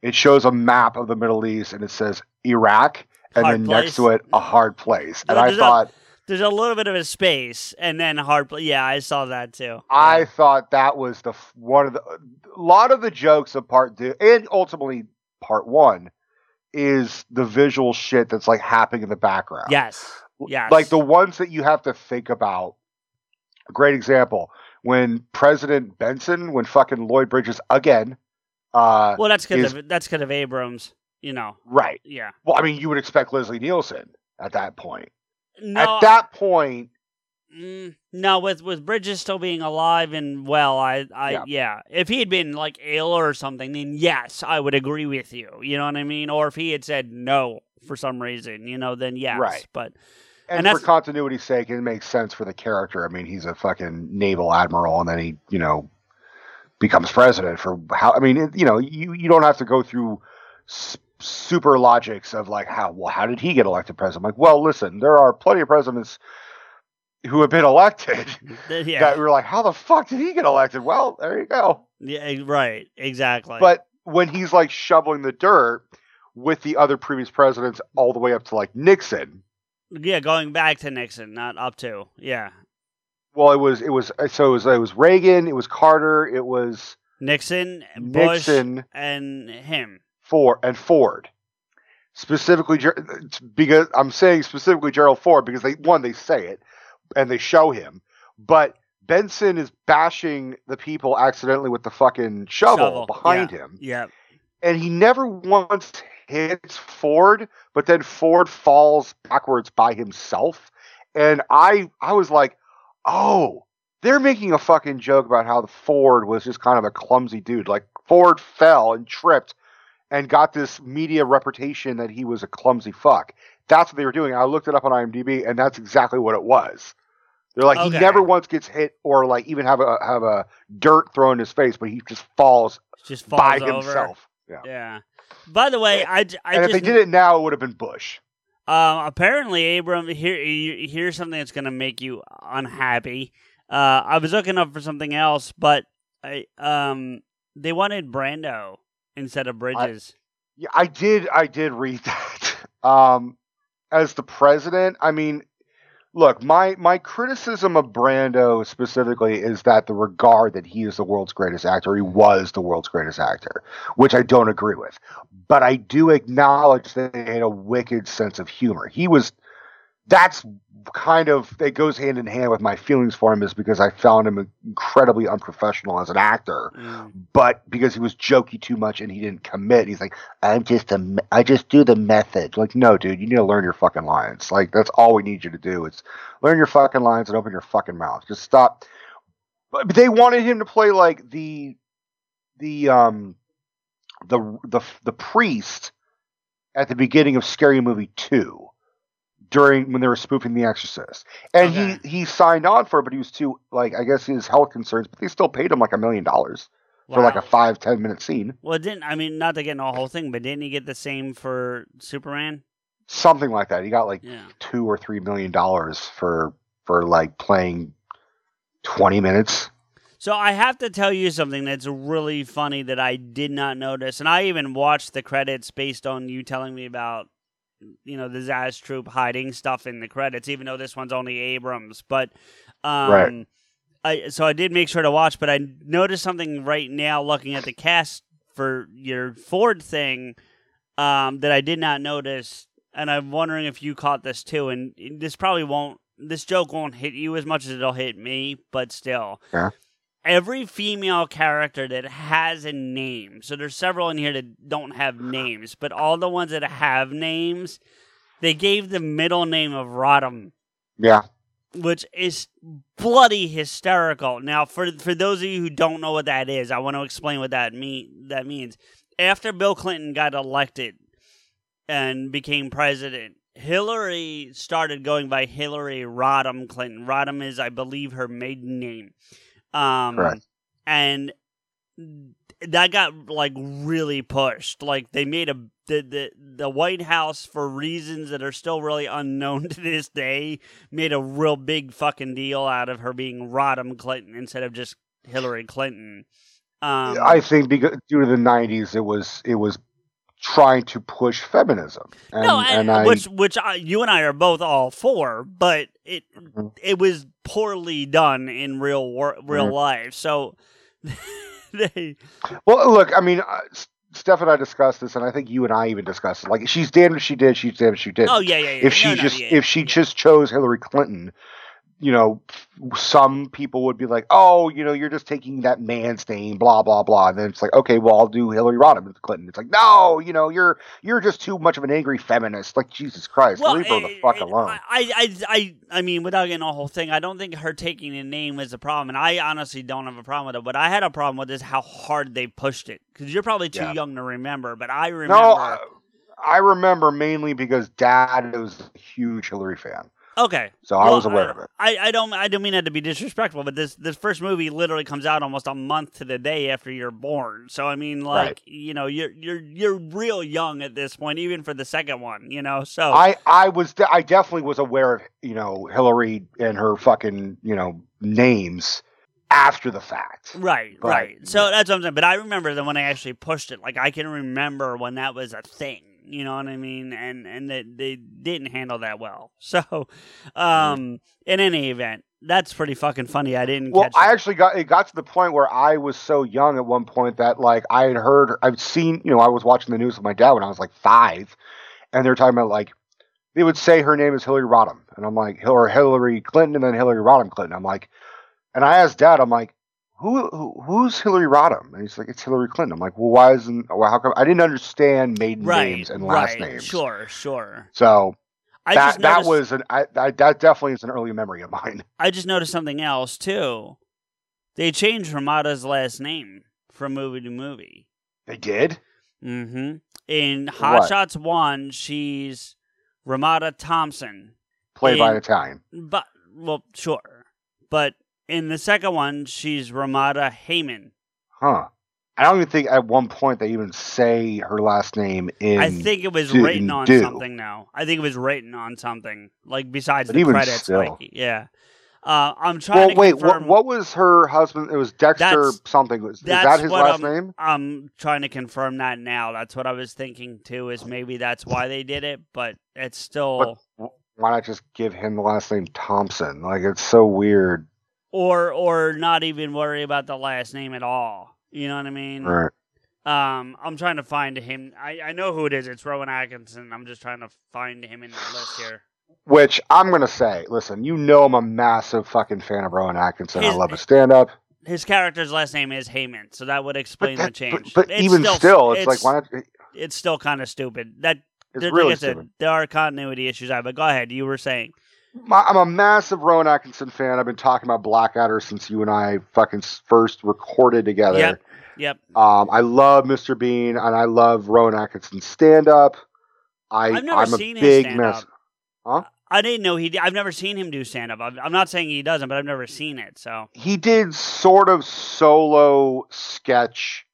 it shows a map of the Middle East and it says Iraq, and Hard then place. next to it a hard place. And Yeah, I there's a- thought There's a little bit of a space, and then hard. Pl- yeah, I saw that too. I Yeah. thought that was the one of the a lot of the jokes of Part Two and ultimately Part One is the visual shit that's like happening in the background. yes, yes, like the ones that you have to think about. A great example when President Benson, when fucking Lloyd Bridges again, uh, Well, that's because is- of that's because of Abrahams. You know, right. yeah. Well, I mean, you would expect Leslie Nielsen at that point. No, At that point, Mm, no, with with Bridges still being alive and well, I, I, yeah. Yeah. If he had been like ill or something, then yes, I would agree with you. You know what I mean? Or if he had said no for some reason, you know, then yes. Right. But and, And for continuity's sake, it makes sense for the character. I mean, he's a fucking naval admiral, and then he, you know, becomes president for how. I mean, it, you know, you you don't have to go through s- super logics of like how well how did he get elected president? Like, well, listen, there are plenty of presidents who have been elected yeah, that were like, how the fuck did he get elected? Well, there you go. yeah, right, exactly. But when he's like shoveling the dirt with the other previous presidents all the way up to like Nixon. yeah, going back to Nixon, not up to. Yeah, Well, it was it was uh, so it was it was Reagan, it was Carter, it was Nixon, Bush, Nixon, and him. Ford, and Ford. Specifically, uh, because I'm saying specifically Gerald Ford because they one they say it and they show him, but Benson is bashing the people accidentally with the fucking shovel, Shovel, behind him, Yeah, and he never once hits Ford, but then Ford falls backwards by himself, and I I was like, oh, they're making a fucking joke about how the Ford was just kind of a clumsy dude. Like Ford fell and tripped and got this media reputation that he was a clumsy fuck. That's what they were doing. I looked it up on IMDb, and that's exactly what it was. They're like Okay. he never once gets hit or like even have a have a dirt thrown in his face, but he just falls just falls by over. himself. Yeah. Yeah. By the way, I and if they did it now, it would have been Bush. Um, apparently, Abram, here, here- here's something that's going to make you unhappy. Uh, I was looking up for something else, but I, um, they wanted Brando instead of Bridges. Yeah, I did. I did read that. Um, as the president, I mean, look, my my criticism of Brando specifically is that the regard that he is the world's greatest actor, he was the world's greatest actor, which I don't agree with. But I do acknowledge that he had a wicked sense of humor. He was. That's kind of it goes hand in hand with my feelings for him is because I found him incredibly unprofessional as an actor Mm. but because he was jokey too much and he didn't commit, he's like, I'm just a, I just do the method. Like, no, dude, you need to learn your fucking lines. Like, that's all we need you to do is learn your fucking lines and open your fucking mouth. Just stop. But they wanted him to play like the, the, um, the, the, the priest at the beginning of Scary Movie 2 during when they were spoofing The Exorcist. And Okay. he, he signed on for it, but he was too, like, I guess his health concerns, but they still paid him like a million dollars for like a five ten minute scene, well, didn't I mean not to get into the whole thing, but didn't he get the same for Superman? something like that. He got like Yeah. two or three million dollars for for like playing twenty minutes. So I have to tell you something that's really funny that I did not notice, and I even watched the credits based on you telling me about, you know, the Zaz Troop hiding stuff in the credits, even though this one's only Abrahams. But, um, Right. I so I did make sure to watch, but I noticed something right now looking at the cast for your Ford thing, um, that I did not notice, and I'm wondering if you caught this too. And this probably won't, this joke won't hit you as much as it'll hit me, but still Yeah. Every female character that has a name. So there's several in here that don't have names, but all the ones that have names, they gave the middle name of Rodham, Yeah, which is bloody hysterical. Now, for for those of you who don't know what that is, I want to explain what that mean that means. After Bill Clinton got elected and became president, Hillary started going by Hillary Rodham Clinton. Rodham is, I believe, her maiden name. Um, Correct. And that got like really pushed. Like they made a the, the the White House for reasons that are still really unknown to this day made a real big fucking deal out of her being Rodham Clinton instead of just Hillary Clinton. Um, I think because due to the '90s, it was it was trying to push feminism. And, no, and, and I, which which I, you and I are both all for, but it Mhm. it was poorly done in real wor- real Mhm. life. So they well, look, I mean, uh, Steph and I discussed this, and I think you and I even discussed it. Like, she's damned if she did, she's damned if she did. oh yeah yeah yeah if she No, no, just yeah, if she yeah. just chose Hillary Clinton, you know, some people would be like, "Oh, you know, you're just taking that man's name, blah blah blah," and then it's like, "Okay, well, I'll do Hillary Rodham Clinton." It's like, no, you know, you're you're just too much of an angry feminist. Like, Jesus Christ, leave her the eh, fuck eh, alone. I, I, I, I mean, without getting a whole thing, I don't think her taking a name is a problem, and I honestly don't have a problem with it. But I had a problem with is how hard they pushed it. Because you're probably too Yeah. young to remember, but I remember. no, I, I remember mainly because Dad was a huge Hillary fan, okay, so I was aware of it. I, I don't, I don't mean that to be disrespectful, but this, this first movie literally comes out almost a month to the day after you're born. So I mean, like, Right. you know, you're, you're, you're real young at this point, even for the second one. You know, so I I was I definitely was aware of you know Hillary and her fucking you know names after the fact. Right, But- right. So that's what I'm saying. But I remember that when I actually pushed it, like I can remember when that was a thing. You know what I mean? And and that they didn't handle that well. So, um, in any event, that's pretty fucking funny. I didn't. Well, catch I actually got it got to the point where I was so young at one point that like I had heard I've seen you know I was watching the news with my dad when I was like five, and they're talking about like they would say her name is Hillary Rodham, and I'm like or Hillary Clinton and then Hillary Rodham Clinton. I'm like, and I asked dad, I'm like. Who, who who's Hillary Rodham? And he's like, it's Hillary Clinton. I'm like, well, why isn't? Well, how come? I didn't understand maiden right, names and last right. names. Sure, sure. So I that that noticed, was an I, I, that definitely is an early memory of mine. I just noticed something else too. They changed Ramada's last name from movie to movie. They did. Mm-hmm. In Hot What? Shots One, she's Ramada Thompson. Played by an Italian. But well, sure. But in the second one, she's Ramada Hayman. Huh. I don't even think at one point they even say her last name in. I think it was didn't written on do. something now. I think it was written on something like besides But the credits. still. Like yeah, uh, I'm trying Well, to wait. What, what was her husband? It was Dexter That's- something. Was, is that's that his last I'm- name? I'm trying to confirm that now. That's what I was thinking too. Is maybe that's why they did it, but it's still But why not just give him the last name Thompson? Like it's so weird. Or or not even worry about the last name at all. You know what I mean? Right. Um, I'm trying to find him. I, I know who it is. It's Rowan Atkinson. I'm just trying to find him in the list here. Which I'm gonna say. Listen, you know I'm a massive fucking fan of Rowan Atkinson. I love his stand up. His character's last name is Hayman, so that would explain the change. but, but It's even still, it's, like why not? it's still kind of stupid. That It's there, really like I said, stupid. there are continuity issues. I but go ahead. You were saying I'm a massive Rowan Atkinson fan. I've been talking about Blackadder since you and I fucking first recorded together. Yep. Yep. Um, I love Mr. Bean and I love Rowan Atkinson's stand up. I I've never I'm a seen his big stand mess. up. I didn't know he. I've never seen him do stand up. I'm, I'm not saying he doesn't, but I've never seen it. So He did sort of solo sketch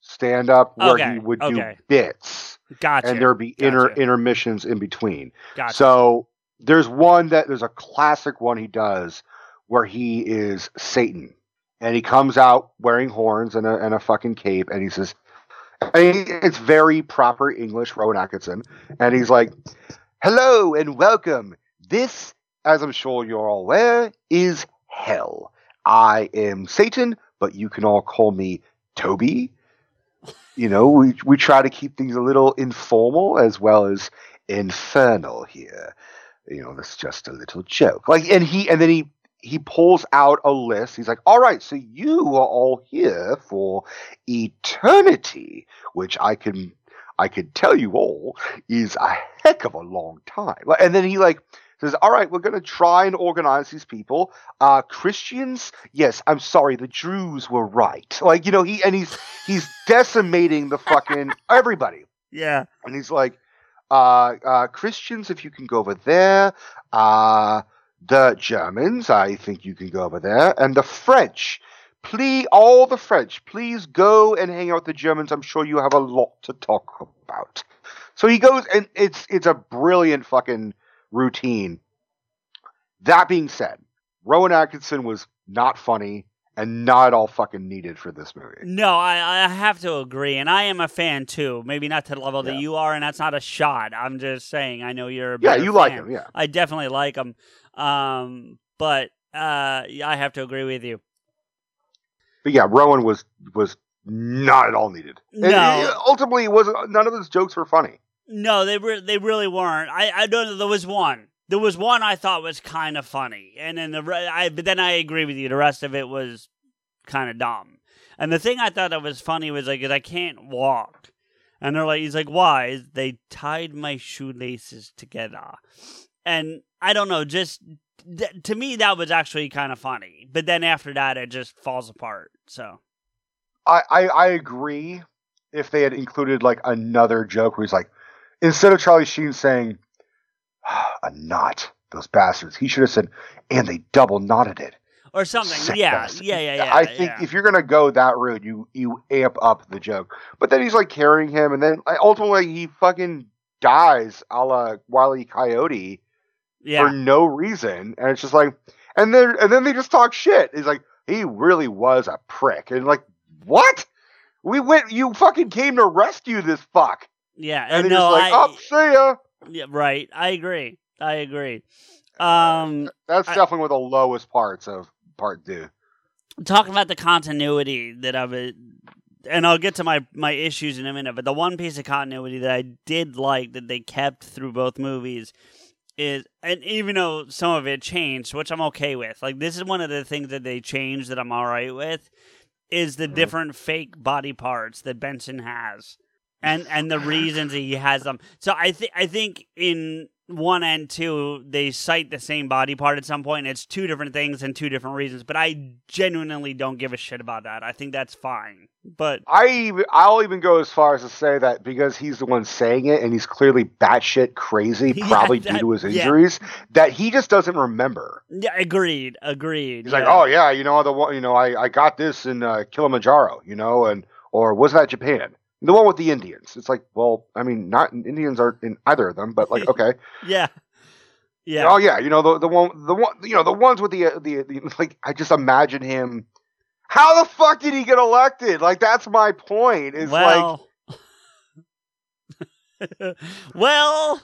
stand up where Okay, he would okay. do bits gotcha. and there'd be inter Gotcha. intermissions in between. gotcha. So there's one that there's a classic one he does where he is Satan and he comes out wearing horns and a, and a fucking cape and he says, and it's very proper English, Rowan Atkinson, and he's like, "Hello and welcome. This, as I'm sure you're all aware, is hell. I am Satan, but you can all call me Toby." You know, we we try to keep things a little informal as well as infernal here. You know, that's just a little joke. Like, and he and then he he pulls out a list. He's like, "All right, so you are all here for eternity, which I can I can tell you all is a heck of a long time." And then he like says, "All right, we're going to try and organize these people. Uh Christians, yes, I'm sorry, the Jews were right." Like, you know, he and he's he's decimating the fucking everybody. yeah. And he's like, Christians, if you can go over there. Uh, the Germans, I think you can go over there. And the French, please, all the French, please go and hang out with the Germans. I'm sure you have a lot to talk about. So he goes, and it's it's a brilliant fucking routine. That being said, Rowan Atkinson was not funny and not at all fucking needed for this movie. No, I, I have to agree, and I am a fan too. Maybe not to the level that you are, and that's not a shot. I'm just saying. I know you're a Yeah, you like him, yeah. I definitely like him. Um, but uh, I have to agree with you. But yeah, Rowan was was not at all needed. No. it- ultimately, it wasn't. None of his jokes were funny. No, they re- they really weren't. I I don't know. There was one. There was one I thought was kind of funny, and then the re- I but then I agree with you. The rest of it was kind of dumb. And the thing I thought that was funny was like, I can't walk, and they're like, he's like, why? They tied my shoelaces together, and I don't know. Just th- to me, that was actually kind of funny. But then after that, it just falls apart. So I, I I agree. If they had included like another joke where he's like, instead of Charlie Sheen saying a knot, those bastards, he should have said, and they double knotted it. or something. Sick Yeah, bastard. yeah, yeah, yeah. I think yeah. if you're gonna go that route, you you amp up the joke. But then he's like carrying him, and then ultimately he fucking dies, a la Wile E. Coyote, yeah. for no reason, and it's just like, and then and then they just talk shit. He's like, he really was a prick, and like, what? We went, you fucking came to rescue this fuck, Yeah, and and no, like, I, oh, see ya. Yeah, right. I agree. I agree. Um, That's I- definitely one of the lowest parts of part two. talking about the continuity that of it, and I'll get to my my issues in a minute. But the one piece of continuity that I did like that they kept through both movies is, and even though some of it changed, which I'm okay with, like this is one of the things that they changed that I'm all right with, is the Mhm. different fake body parts that Benson has, and and the reasons he has them. So I think I think in one and two they cite the same body part at some point. And it's two different things and two different reasons, but I genuinely don't give a shit about that. I think that's fine. But I I'll even go as far as to say that because he's the one saying it and he's clearly batshit crazy, Yeah, probably that- due to his yeah. injuries, that he just doesn't remember. yeah, agreed, agreed. He's like, oh yeah, you know the one, you know I, I got this in uh, Kilimanjaro, you know, and or was that Japan? The one with the Indians. It's like, well, I mean, not Indians aren't in either of them, but like, okay, yeah, yeah. oh yeah, you know the the one the one you know the ones with the uh, the, the like I just imagine him. How the fuck did he get elected? Like that's my point. Is like well, well,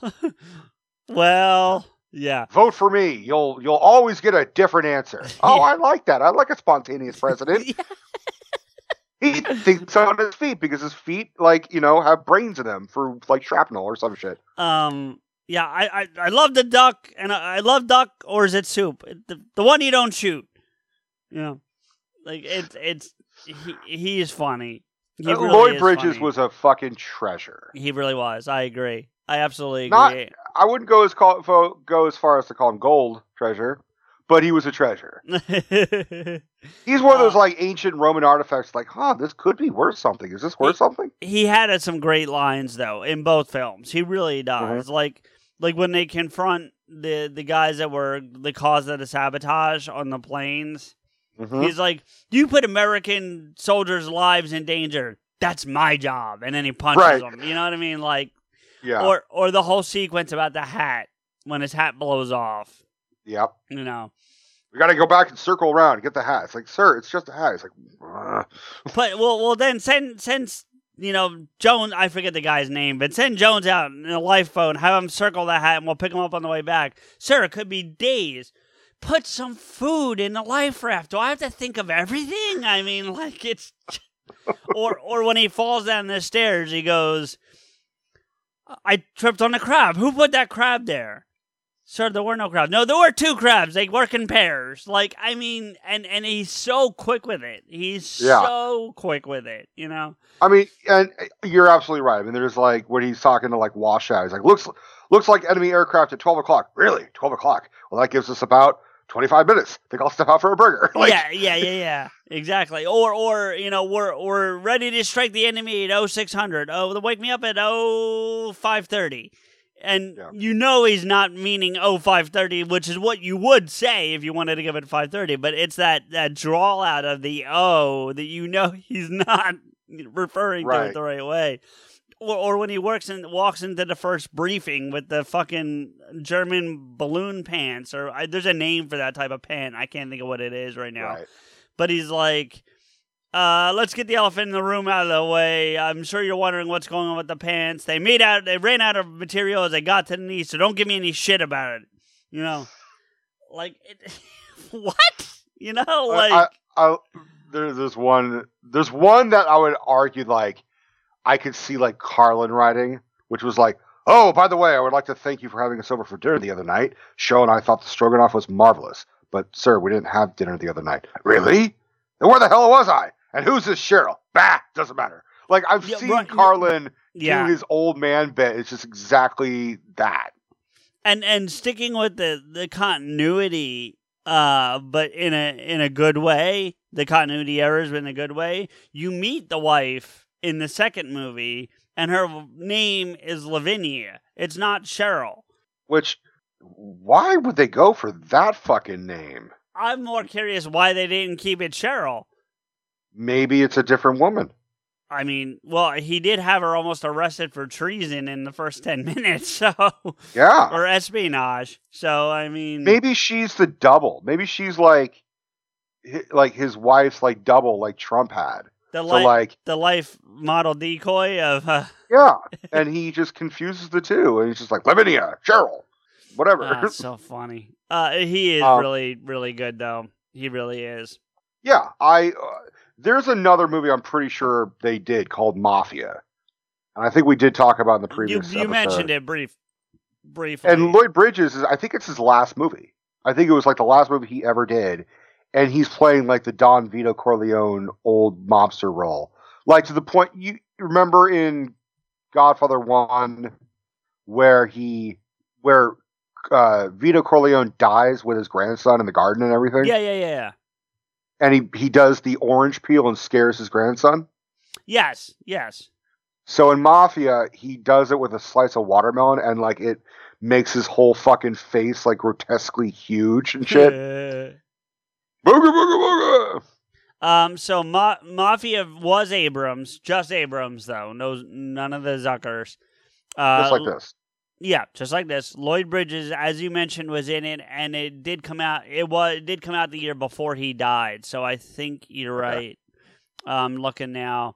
well, yeah. vote for me. You'll you'll always get a different answer. Oh, I like that. I like a spontaneous president. He thinks on his feet because his feet, like you know, have brains in them for like shrapnel or some shit. Um. Yeah, I, I, I love the duck, and I, I love duck, or is it soup? The, the one you don't shoot. You know, like it's it's he he is funny. He Uh, really Lloyd Bridges funny. was a fucking treasure. He really was. I agree. I absolutely Not- agree. I wouldn't go as call, go as far as to call him gold treasure, but he was a treasure. He's one of those Uh, like ancient Roman artifacts. Like, huh, this could be worth something. Is this worth something? he had uh, some great lines though in both films. He really does. Mm-hmm. Like like when they confront the the guys that were the cause of the sabotage on the planes. Mhm. He's like, "You put American soldiers' lives in danger. That's my job." And then he punches Right. them. You know what I mean? Like, Yeah. or or the whole sequence about the hat when his hat blows off. Yep. You know, We got to go back and circle around and get the hat. It's like, sir, it's just a hat. It's like, "Ugh." but well, well then send send you know Jones. I forget the guy's name, but send Jones out in a lifeboat. Have him circle the hat, and we'll pick him up on the way back. Sir, it could be days. Put some food in the life raft. Do I have to think of everything? I mean, like it's or or when he falls down the stairs, he goes, "I tripped on a crab. Who put that crab there?" Sir, there were no crabs. No, there were two crabs. They work in pairs. Like I mean, and and he's so quick with it. He's Yeah. so quick with it. You know. I mean, and uh, you're absolutely right. I mean, there's like when he's talking to like Washout, he's like, looks looks like enemy aircraft at 12 o'clock. Really? 12 o'clock? Well, that gives us about 25 minutes. think I'll step out for a burger. like, yeah, yeah, yeah, yeah. Exactly. Or or you know, we're we're ready to strike the enemy at 0600. Oh, wake me up at 0530. And Yeah. you know he's not meaning oh 530, which is what you would say if you wanted to give it 530, but it's that that drawl out of the O that you know he's not referring to it the right way. Or, or when he works and walks into the first briefing with the fucking German balloon pants, or I, there's a name for that type of pant. I can't think of what it is right now Right. but he's like, uh, let's get the elephant in the room out of the way. I'm sure you're wondering what's going on with the pants. They made out, they ran out of material as they got to the knee, so don't give me any shit about it. You know, like it, what? You know, like I, I, there, there's one. There's one that I would argue like I could see like Carlin writing, which was like, "Oh, by the way, I would like to thank you for having us over for dinner the other night. Show and I thought the stroganoff was marvelous, but sir, we didn't have dinner the other night. Really? Then where the hell was I? And who's this Cheryl? Bah, doesn't matter. Like I've Yeah, seen right, Carlin yeah, do his old man bit. It's just exactly that. and and sticking with the the continuity, uh, but in a in a good way. The continuity errors, but in a good way. You meet the wife in the second movie, and her name is Lavinia. It's not Cheryl. Which, why would they go for that fucking name? I'm more curious why they didn't keep it Cheryl. Maybe it's a different woman. I mean, well, he did have her almost arrested for treason in the first 10 minutes, so Yeah. or espionage. So, I mean, Maybe she's the double. Maybe she's like, like his wife's like double, like Trump had. the So life like, the life model decoy of uh, yeah, and he just confuses the two, and he's just like Lavinia, Cheryl, whatever. ah, so funny. Uh he is Um, really really good though. He really is. yeah, I. Uh, there's another movie I'm pretty sure they did called Mafia, and I think we did talk about in the You previous. you mentioned it brief briefly. And Lloyd Bridges is, I think it's his last movie. I think it was like the last movie he ever did, and he's playing like the Don Vito Corleone old mobster role, like to the point you you remember in Godfather One, where he where uh, Vito Corleone dies with his grandson in the garden and everything, yeah, yeah, yeah, yeah. And he he does the orange peel and scares his grandson. Yes, yes. So in Mafia, he does it with a slice of watermelon, and like it makes his whole fucking face like grotesquely huge and shit. Booga booga booga. Um, so Ma- Mafia was Abrahams, just Abrahams though. No, none of the Zuckers. Uh, Just like this. Yeah, just like this. Lloyd Bridges, as you mentioned, was in it, and it did come out. It was it did come out the year before he died. So I think you're right. Um, looking now,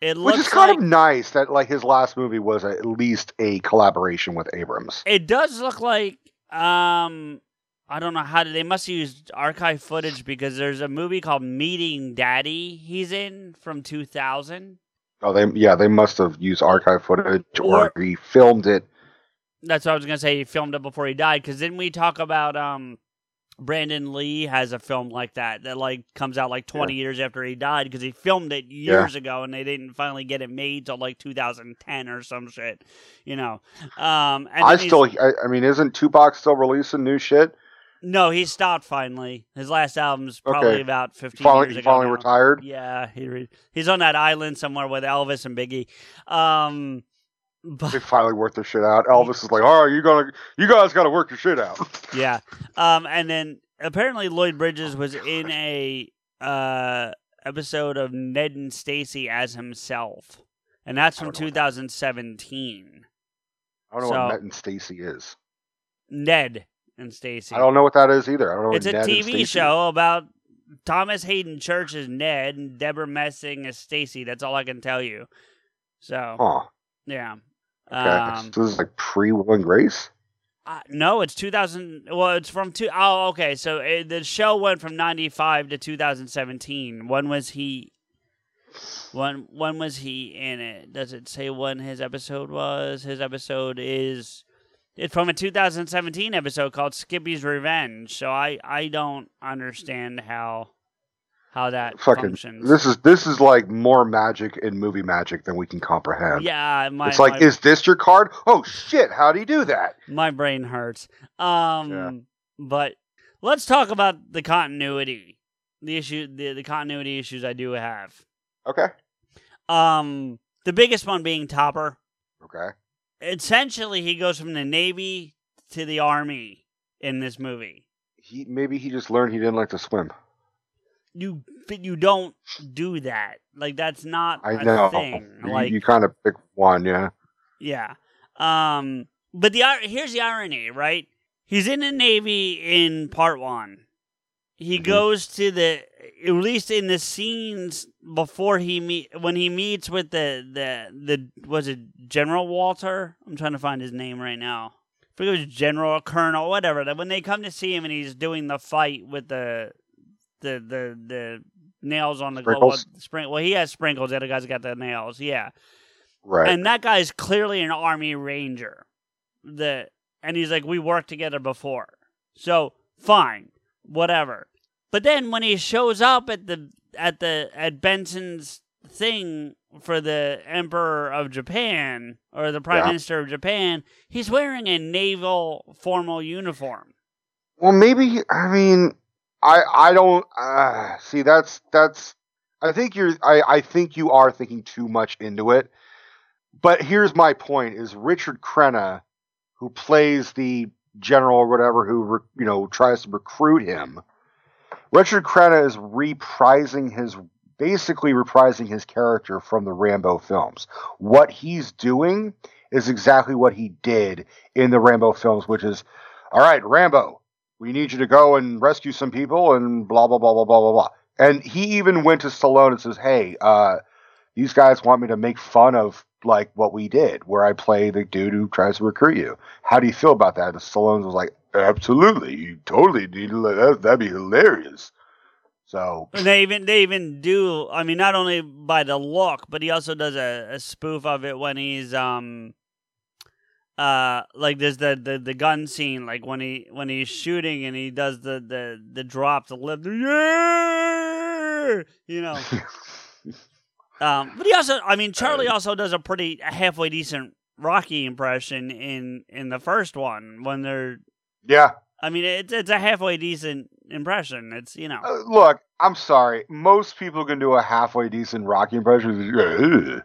it Which looks is kind like of nice that like his last movie was at least a collaboration with Abrahams. it does look like. Um, I don't know how to, they must use archive footage because there's a movie called Meeting Daddy. He's in from 2000. Oh, they yeah, they must have used archive footage or, Or- he filmed it. That's what I was gonna say. He filmed it before he died. Because didn't we talk about um, Brandon Lee has a film like that that like comes out like twenty years after he died because he filmed it years ago and they didn't finally get it made till like 2010 or some shit, you know. Um, and I still, I, I mean, isn't Tupac still releasing new shit? no, he stopped finally. His last album's probably Okay. about 15 Finally, years he ago. finally now. retired. Yeah, he re- he's on that island somewhere with Elvis and Biggie. Um, but They finally worked their shit out. Elvis is like, all right, you gonna, you guys got to work your shit out. yeah. Um, and then apparently Lloyd Bridges was in a uh episode of Ned and Stacey as himself, and that's from don't know what 2017. I don't know So- what Ned and Stacey is. Ned and Stacey. I don't know what that is either. I don't know. It's a Ned TV show about Thomas Haden Church as Ned and Debra Messing as Stacy. That's all I can tell you. So Huh. yeah. Okay. Um, so this is like pre Will and Grace. Uh, no, it's 2000. Well, it's from two oh okay. So it, the show went from 95 to 2017. When was he? When when was he in it? Does it say when his episode was? His episode is it's from a 2017 episode called Skippy's Revenge. So I I don't understand how how that Fucking. functions. This is this is like more magic in movie magic than we can comprehend. yeah, my it's like, my, is this your card? Oh shit! How do you do that? my brain hurts. Um, Yeah. but let's talk about the continuity, the issue, the, the continuity issues I do have. Okay. Um, the biggest one being Topper. Okay. essentially he goes from the Navy to the Army in this movie. He maybe he just learned he didn't like to swim. You but you don't do that. Like that's not I a know. thing. You, Like you kind of pick one, yeah. Yeah. Um but the here's the irony, right? He's in the Navy in part 1. He Mhm. goes to the at least in the scenes before he meet when he meets with the the the was it General Walter? I'm trying to find his name right now. I forget it was General Colonel, whatever. That when they come to see him and he's doing the fight with the the the the nails on the Sprinkles? Well, spring. Well, he has sprinkles. The other guy's got the nails. Yeah. Right. And that guy is clearly an army ranger. The and he's like, we worked together before, so fine, whatever. But then when he shows up at the at the at Benson's thing for the Emperor of Japan or the Prime Yeah. Minister of Japan, he's wearing a naval formal uniform. Well, maybe. I mean, I I don't uh, see. That's that's. I think you're. I I think you are thinking too much into it. But here's my point: is Richard Crenna, who plays the general or whatever, who you know tries to recruit him. Richard Crenna is reprising his basically reprising his character from the Rambo films. What he's doing is exactly what he did in the Rambo films, which is, all right, Rambo, we need you to go and rescue some people and blah blah blah blah blah blah blah. And he even went to Stallone and says, "Hey, uh, these guys want me to make fun of like what we did, where I play the dude who tries to recruit you. How do you feel about that?" And Stallone was like, "Absolutely, you totally need to. That, that'd be hilarious." So And they even they even do. I mean, not only by the look, but he also does a, a spoof of it when he's um, uh, like there's the, the the gun scene, like when he when he's shooting and he does the the the drop, yeah, you know. Um, but he also, I mean, Charlie also does a pretty a halfway decent Rocky impression in in the first one when they're. yeah, I mean, it's it's a halfway decent impression. It's you know. Uh, look, I'm sorry. Most people can do a halfway decent Rocky impression.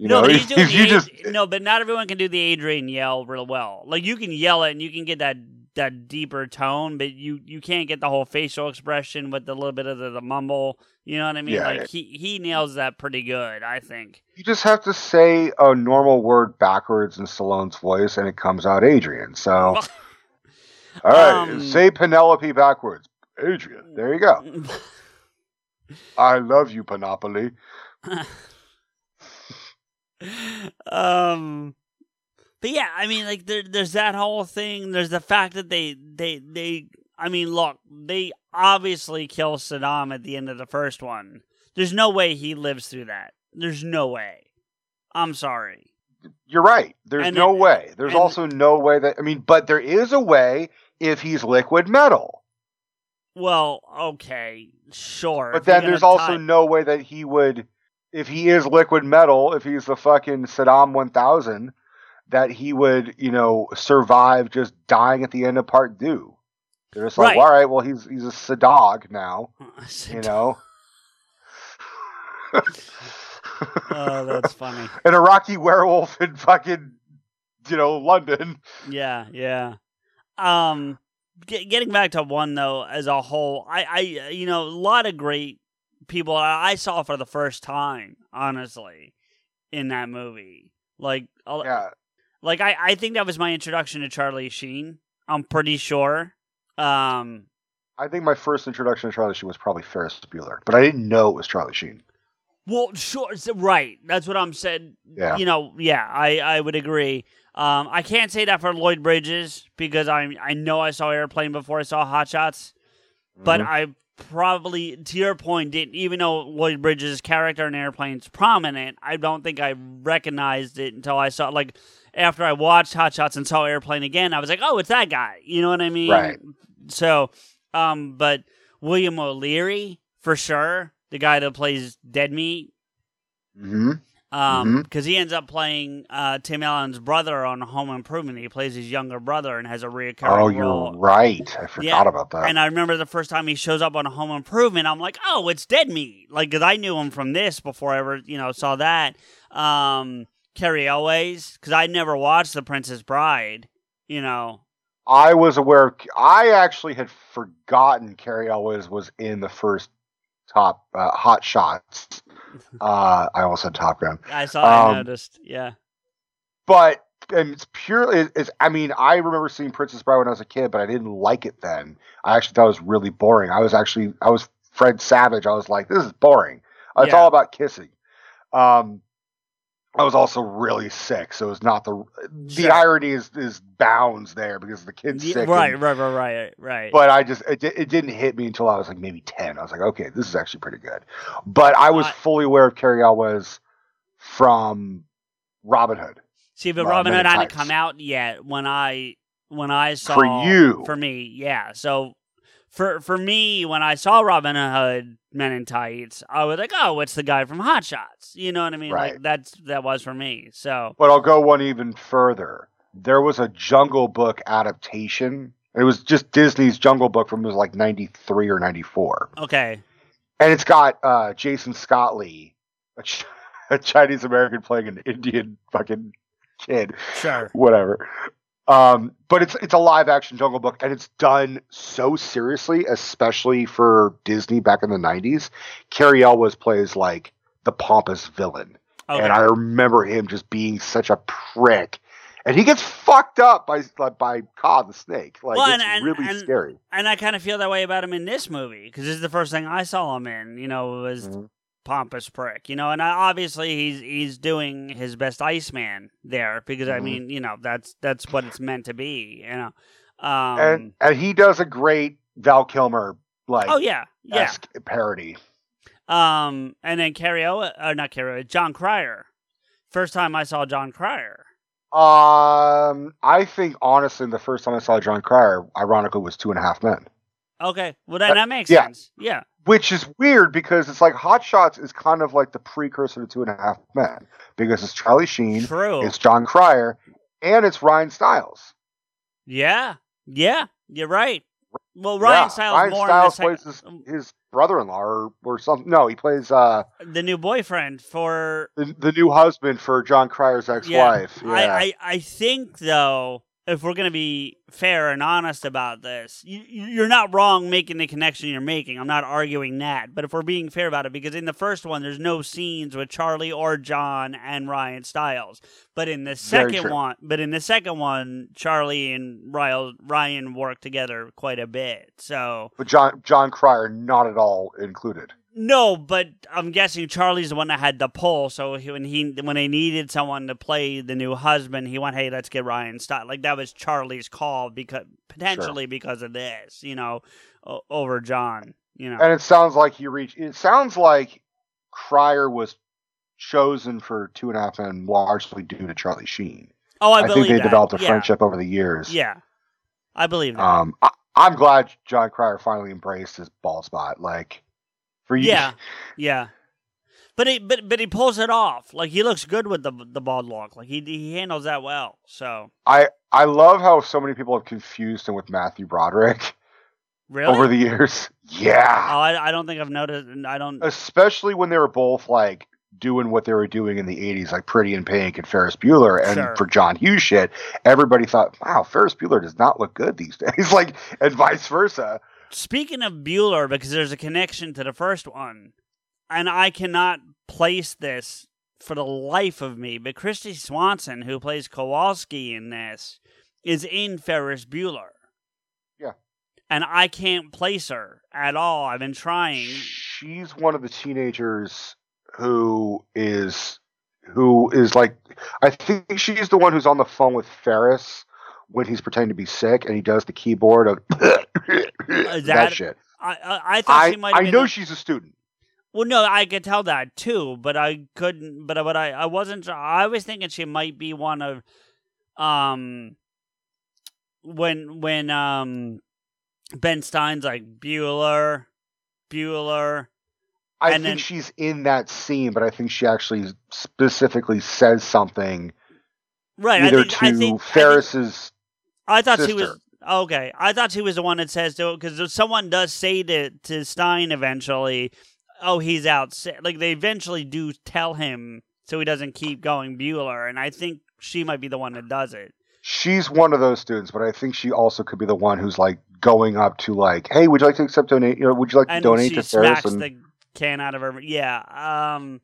You no, know, but he's doing the you Ad- just no, but not everyone can do the Adrian yell real well. Like you can yell it and you can get that that deeper tone, but you you can't get the whole facial expression with the little bit of the, the mumble. You know what I mean? Yeah, like yeah. he he nails that pretty good, I think. you just have to say a normal word backwards in Stallone's voice, and it comes out Adrian. So, all right, Um, say Penelope backwards, Adrian. There you go. I love you, Panoply. um but yeah i mean like there, there's that whole thing there's the fact that they they they i mean look they obviously kill saddam at the end of the first one there's no way he lives through that there's no way i'm sorry You're right. There's And no it- way. There's also no way that I mean, but there is a way if he's liquid metal. well okay sure But then there's also tie- no way that he would, if he is liquid metal, if he's the fucking Saddam 1000, that he would, you know, survive just dying at the end of part two. They're just like, Right. all right, well, he's he's a Sadog now, you know. oh that's funny An Iraqi werewolf in fucking, you know, London. Yeah, yeah. Um, get, getting back to one though, as a whole, I, I, you know, a lot of great people I saw for the first time, honestly, in that movie. Like, Yeah, like I, I think that was my introduction to Charlie Sheen. I'm pretty sure. Um, I think my first introduction to Charlie Sheen was probably Ferris Bueller, but I didn't know it was Charlie Sheen. well, sure, right. That's what I'm saying. Yeah. You know, yeah, I, I would agree. Um, I can't say that for Lloyd Bridges because I, I know I saw Airplane before I saw Hot Shots. but Mhm. I probably, to your point, didn't even though Lloyd Bridges' character in Airplane's prominent. I don't think I recognized it until I saw like after I watched Hot Shots and saw Airplane again. I was like, oh, it's that guy. You know what I mean? Right. So, um, but William O'Leary for sure, the guy that plays Dead Meat. Mhm. Um, because he ends up playing uh, Tim Allen's brother on Home Improvement. He plays his younger brother and has a reoccurring Oh, you're right. I forgot Yeah, about that. And I remember the first time he shows up on Home Improvement, I'm like, oh, it's Dead Meat. Like, because I knew him from this before I ever, you know, saw that. Um, Cary Elwes because I never watched The Princess Bride. You know, I was aware. Of, I actually had forgotten Cary Elwes was in the first top uh, Hot Shots. Uh, I almost said Top Gun, I saw. I Um, noticed. Yeah. but and it's purely. It's. I mean, I remember seeing Princess Bride when I was a kid, but I didn't like it then. I actually thought it was really boring. I was actually. I was Fred Savage. I was like, this is boring. It's Yeah. all about kissing. Um, I was also really sick, so it's not the the Sure. irony is is bounds there because the kid's Yeah, sick. right, and- right, right, right, right. but I just it, it didn't hit me until I was like maybe ten. I was like, okay, this is actually pretty good. But I was fully aware of Cary Elwes from Robin Hood. See, but Well, Robin Hood hadn't come out yet when I when I saw For you. for me, yeah. So for for me, when I saw Robin Hood Men in Tights, I was like, oh, it's the guy from Hot Shots. You know what I mean? Like Right. that's that was for me. So But I'll go one even further. There was a Jungle Book adaptation. It was just Disney's Jungle Book from it was like ninety three or ninety four, okay, and it's got uh, Jason Scott Lee, a, Ch- a Chinese American playing an Indian fucking kid. sure. whatever. Um, but it's it's a live action Jungle Book, and it's done so seriously, especially for Disney back in the '90s. Cary Elwes plays like the pompous villain, Okay. and I remember him just being such a prick. And he gets fucked up by like, by Kaa the snake. Like Well, it's and- and- really and- scary. and I kind of feel that way about him in this movie because this is the first thing I saw him in. You know, was Mhm. Pompous prick. You know, and I, obviously he's he's doing his best Iceman there because I Mhm. mean, you know, that's that's what it's meant to be. You know, um, and and he does a great Val Kilmer like oh yeah, yeah. parody. Um, and then Cary O, uh, not Cary, O, Jon Cryer. First time I saw Jon Cryer. Um, I think honestly, the first time I saw Jon Cryer, ironically, was Two and a Half Men. Okay, well then Uh, that makes yeah. sense. Yeah, which is weird because it's like Hot Shots is kind of like the precursor to Two and a Half Men because it's Charlie Sheen, true. it's Jon Cryer, and it's Ryan Stiles. Yeah, yeah, you're right. Well, Ryan Yeah, Stiles Ryan more Stiles plays his, his brother-in-law or, or something. No, he plays uh the new boyfriend for the, the new husband for Jon Cryer's ex-wife. Yeah, I, I, I think though, if we're gonna be fair and honest about this, you, you're not wrong making the connection you're making. I'm not arguing that, but if we're being fair about it, because in the first one, there's no scenes with Charlie or Jon and Ryan Stiles, but in the second one, but in the second one, Charlie and Ryan Ryan work together quite a bit. So but Jon Jon Cryer not at all included. No, but I'm guessing Charlie's the one that had the pull. So he, when he when they needed someone to play the new husband, he went, "Hey, let's get Ryan Stott." Like that was Charlie's call because potentially because of this, you know, over John. You know, And it sounds like he reached. It sounds like Cryer was chosen for Two and a Half and largely due to Charlie Sheen. oh, I, I, believe think they that. developed a yeah. friendship over the years. Yeah, I believe that. Um, I, I'm glad Jon Cryer finally embraced his bald spot. Like, for you, yeah, yeah. But he but but he pulls it off. Like he looks good with the the bald look. Like he he handles that well. So I I love how so many people have confused him with Matthew Broderick really, over the years. Yeah, oh, I, I don't think I've noticed. I don't. especially when they were both like doing what they were doing in the 80s, like Pretty in Pink and Ferris Bueller. And Sure. for John Hughes shit, everybody thought, wow, Ferris Bueller does not look good these days. like, and vice versa. Speaking of Bueller, because there's a connection to the first one, and I cannot place this for the life of me, but Kristy Swanson, who plays Kowalski in this, is in Ferris Bueller. Yeah. And I can't place her at all. I've been trying. She's one of the teenagers who is who is like I think she's the one who's on the phone with Ferris when he's pretending to be sick and he does the keyboard of that, that- shit. I I, I thought I, she might. I know the- she's a student. Well, no, I could tell that too, but I couldn't. But but I I wasn't. I was thinking she might be one of, um, when when um, Ben Stein's like Bueller, Bueller. I think then- she's in that scene, but I think she actually specifically says something Right. either I think, to I think- Ferris's. I thought she was okay. I thought she was the one that says to because someone does say to to Stein eventually, "Oh, he's out. Like they eventually do tell him so he doesn't keep going Bueller. And I think she might be the one that does it. She's one of those students, but I think she also could be the one who's like going up to like, hey, would you like to accept donate? You know, would you like to And donate to Ferris? smacks And the can out of her. Yeah. Um,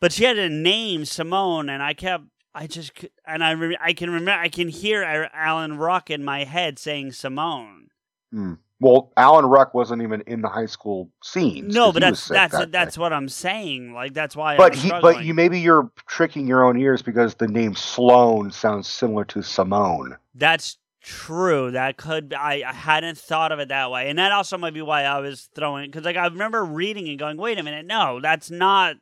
but she had a name Simone, and I kept. I just and I re- I can remember I can hear Alan Ruck in my head saying Simone. Hmm. well, Alan Ruck wasn't even in the high school scene. No, but that's that's that that's what I'm saying. Like that's why. But he, but you maybe you're tricking your own ears because the name Sloan sounds similar to Simone. That's true. That could. I I hadn't thought of it that way, and that also might be why I was throwing. Because like I remember reading and going, "Wait a minute, no, that's not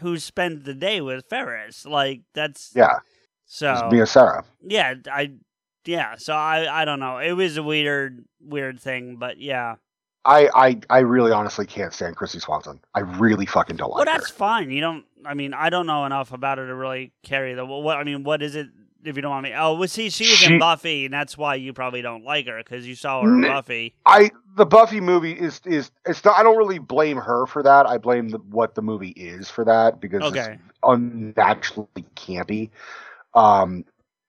who spends the day with Ferris." Like that's Yeah, so. Mia Sara. yeah, I yeah. So I I don't know. It was a weird weird thing, but yeah. I, I I really honestly can't stand Kristy Swanson. I really fucking don't Well, like that's her. fine. You don't. I mean, I don't know enough about her to really carry the. What I mean, what is it? If you don't want me, oh, well, see, she was in Buffy, and that's why you probably don't like her because you saw her in Buffy. I the Buffy movie is is it's not. I don't really blame her for that. I blame the, what the movie is for that because Okay. it's unnaturally campy. Um,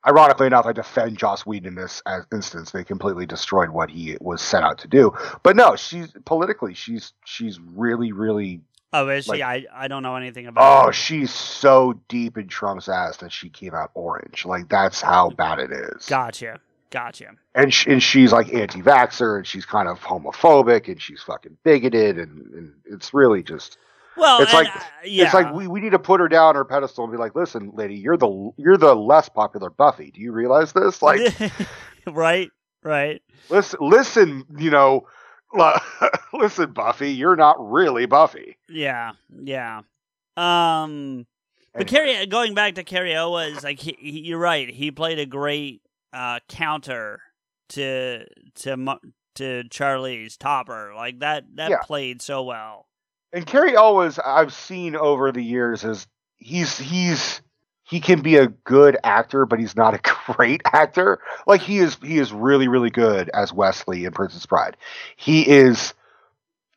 ironically enough, I defend Joss Whedon in this as instance. They completely destroyed what he was set out to do. But no, she's politically, she's she's really really. Oh, is she? I I don't know anything about. Oh, her. she's so deep in Trump's ass that she came out orange. Like that's how bad it is. Gotcha, gotcha. and sh- and she's like anti-vaxer, and she's kind of homophobic and she's fucking bigoted and, and it's really just Well, It's and, like- uh, yeah, it's like we, we need to put her down her pedestal and be like listen lady you're the you're the less popular buffy do you realize this like right, right. listen listen you know listen buffy you're not really buffy Yeah, yeah. Um, but Cary, going back to Cary Elwes's, like he, he, you're right. He played a great uh, counter to to to Charlie's Topper. Like that that Yeah. played so well. and Carrie always I've seen over the years is he's he's he can be a good actor, but he's not a great actor. Like he is he is really, really good as Wesley in Princess Bride. He is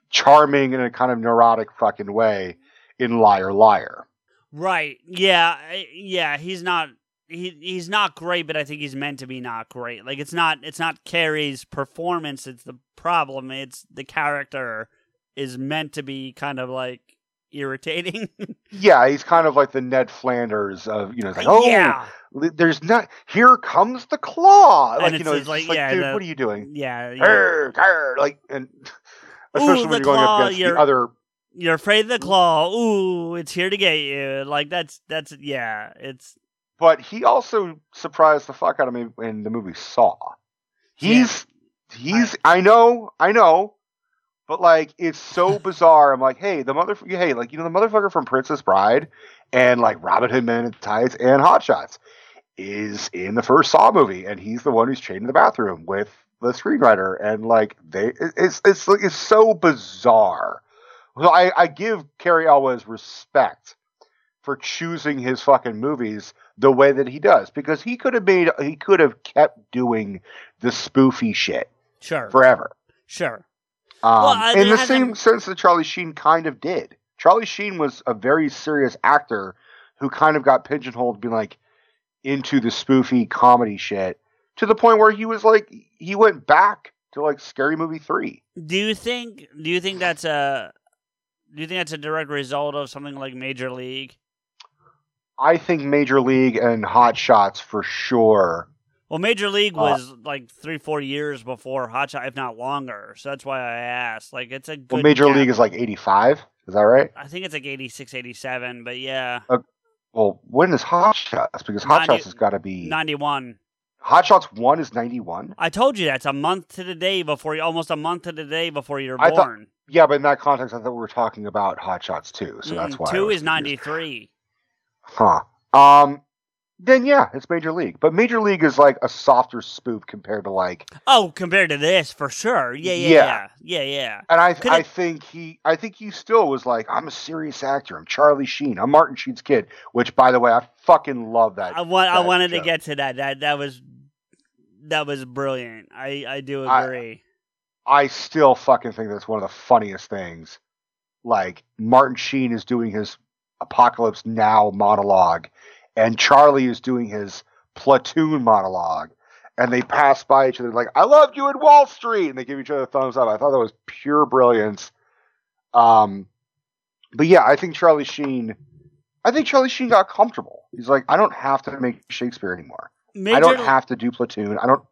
charming in a kind of neurotic fucking way in Liar Liar. Right. Yeah. Yeah. He's not. He he's not great, but I think he's meant to be not great. Like it's not. It's not Cary's performance. It's the problem. It's the character is meant to be kind of like irritating. Yeah, he's kind of like the Ned Flanders of you know, like, oh yeah. there's not here comes the claw. Like you know, it's like, like, yeah, dude, the- what are you doing? Yeah. yeah. Arr, arr, like and especially the when you're going claw, up against you're- the other You're afraid of the mm-hmm. claw. Ooh, it's here to get you. Like that's that's yeah. It's but he also surprised the fuck out of me in the movie Saw. He's he's I, know I know, but like it's so bizarre. I'm like, hey, the mother, hey, like you know the motherfucker from Princess Bride and like Robin Hood Men in Tights and Hot Shots is in the first Saw movie, and he's the one who's chained in the bathroom with the screenwriter, and like they, it's it's like it's so bizarre. So I, I give Cary Elwes respect for choosing his fucking movies the way that he does because he could have made he could have kept doing the spoofy shit sure. forever. sure. Um, Well, I- in the same sense that Charlie Sheen kind of did. Charlie Sheen was a very serious actor who kind of got pigeonholed, being like into the spoofy comedy shit to the point where he was like he went back to like Scary Movie three. Do you think do you think that's a do you think that's a direct result of something like Major League? I think Major League and Hot Shots for sure. Well, Major League Uh, was like three, four years before Hot Shot, if not longer. So that's why I asked. Like, it's a good. Well, Major. League is like eighty five. Is that right? I think it's like 86, 87, but yeah, Well, when is Hot Shots? Because Hot 90 Shots has got to be 91. Hot Shots one is ninety one. I told you that's a month to the day before you, almost a month to the day before you're I thought- born. Yeah, but in that context, I thought we were talking about Hot Shots two, so that's Mm, why I Two is confused. 93. Huh. Um. Then yeah, it's Major League, but Major League is like a softer spoof compared to like, Oh, compared to this, for sure. Yeah, yeah, Yeah. yeah. Yeah, yeah. and I Could I it- think he I think he still was like, I'm a serious actor. I'm Charlie Sheen. I'm Martin Sheen's kid. Which, by the way, I fucking love that. I, want, I that wanted to get to that. That that was that was brilliant. I, I do I- agree. I still fucking think that's one of the funniest things. Like Martin Sheen is doing his Apocalypse Now monologue, and Charlie is doing his platoon monologue, and they pass by each other like, "I loved you in Wall Street," and they give each other a thumbs up. I thought that was pure brilliance. Um, but yeah, I think Charlie Sheen. I think Charlie Sheen got comfortable. He's like, I don't have to make Shakespeare anymore. Major I don't have to do platoon. I don't.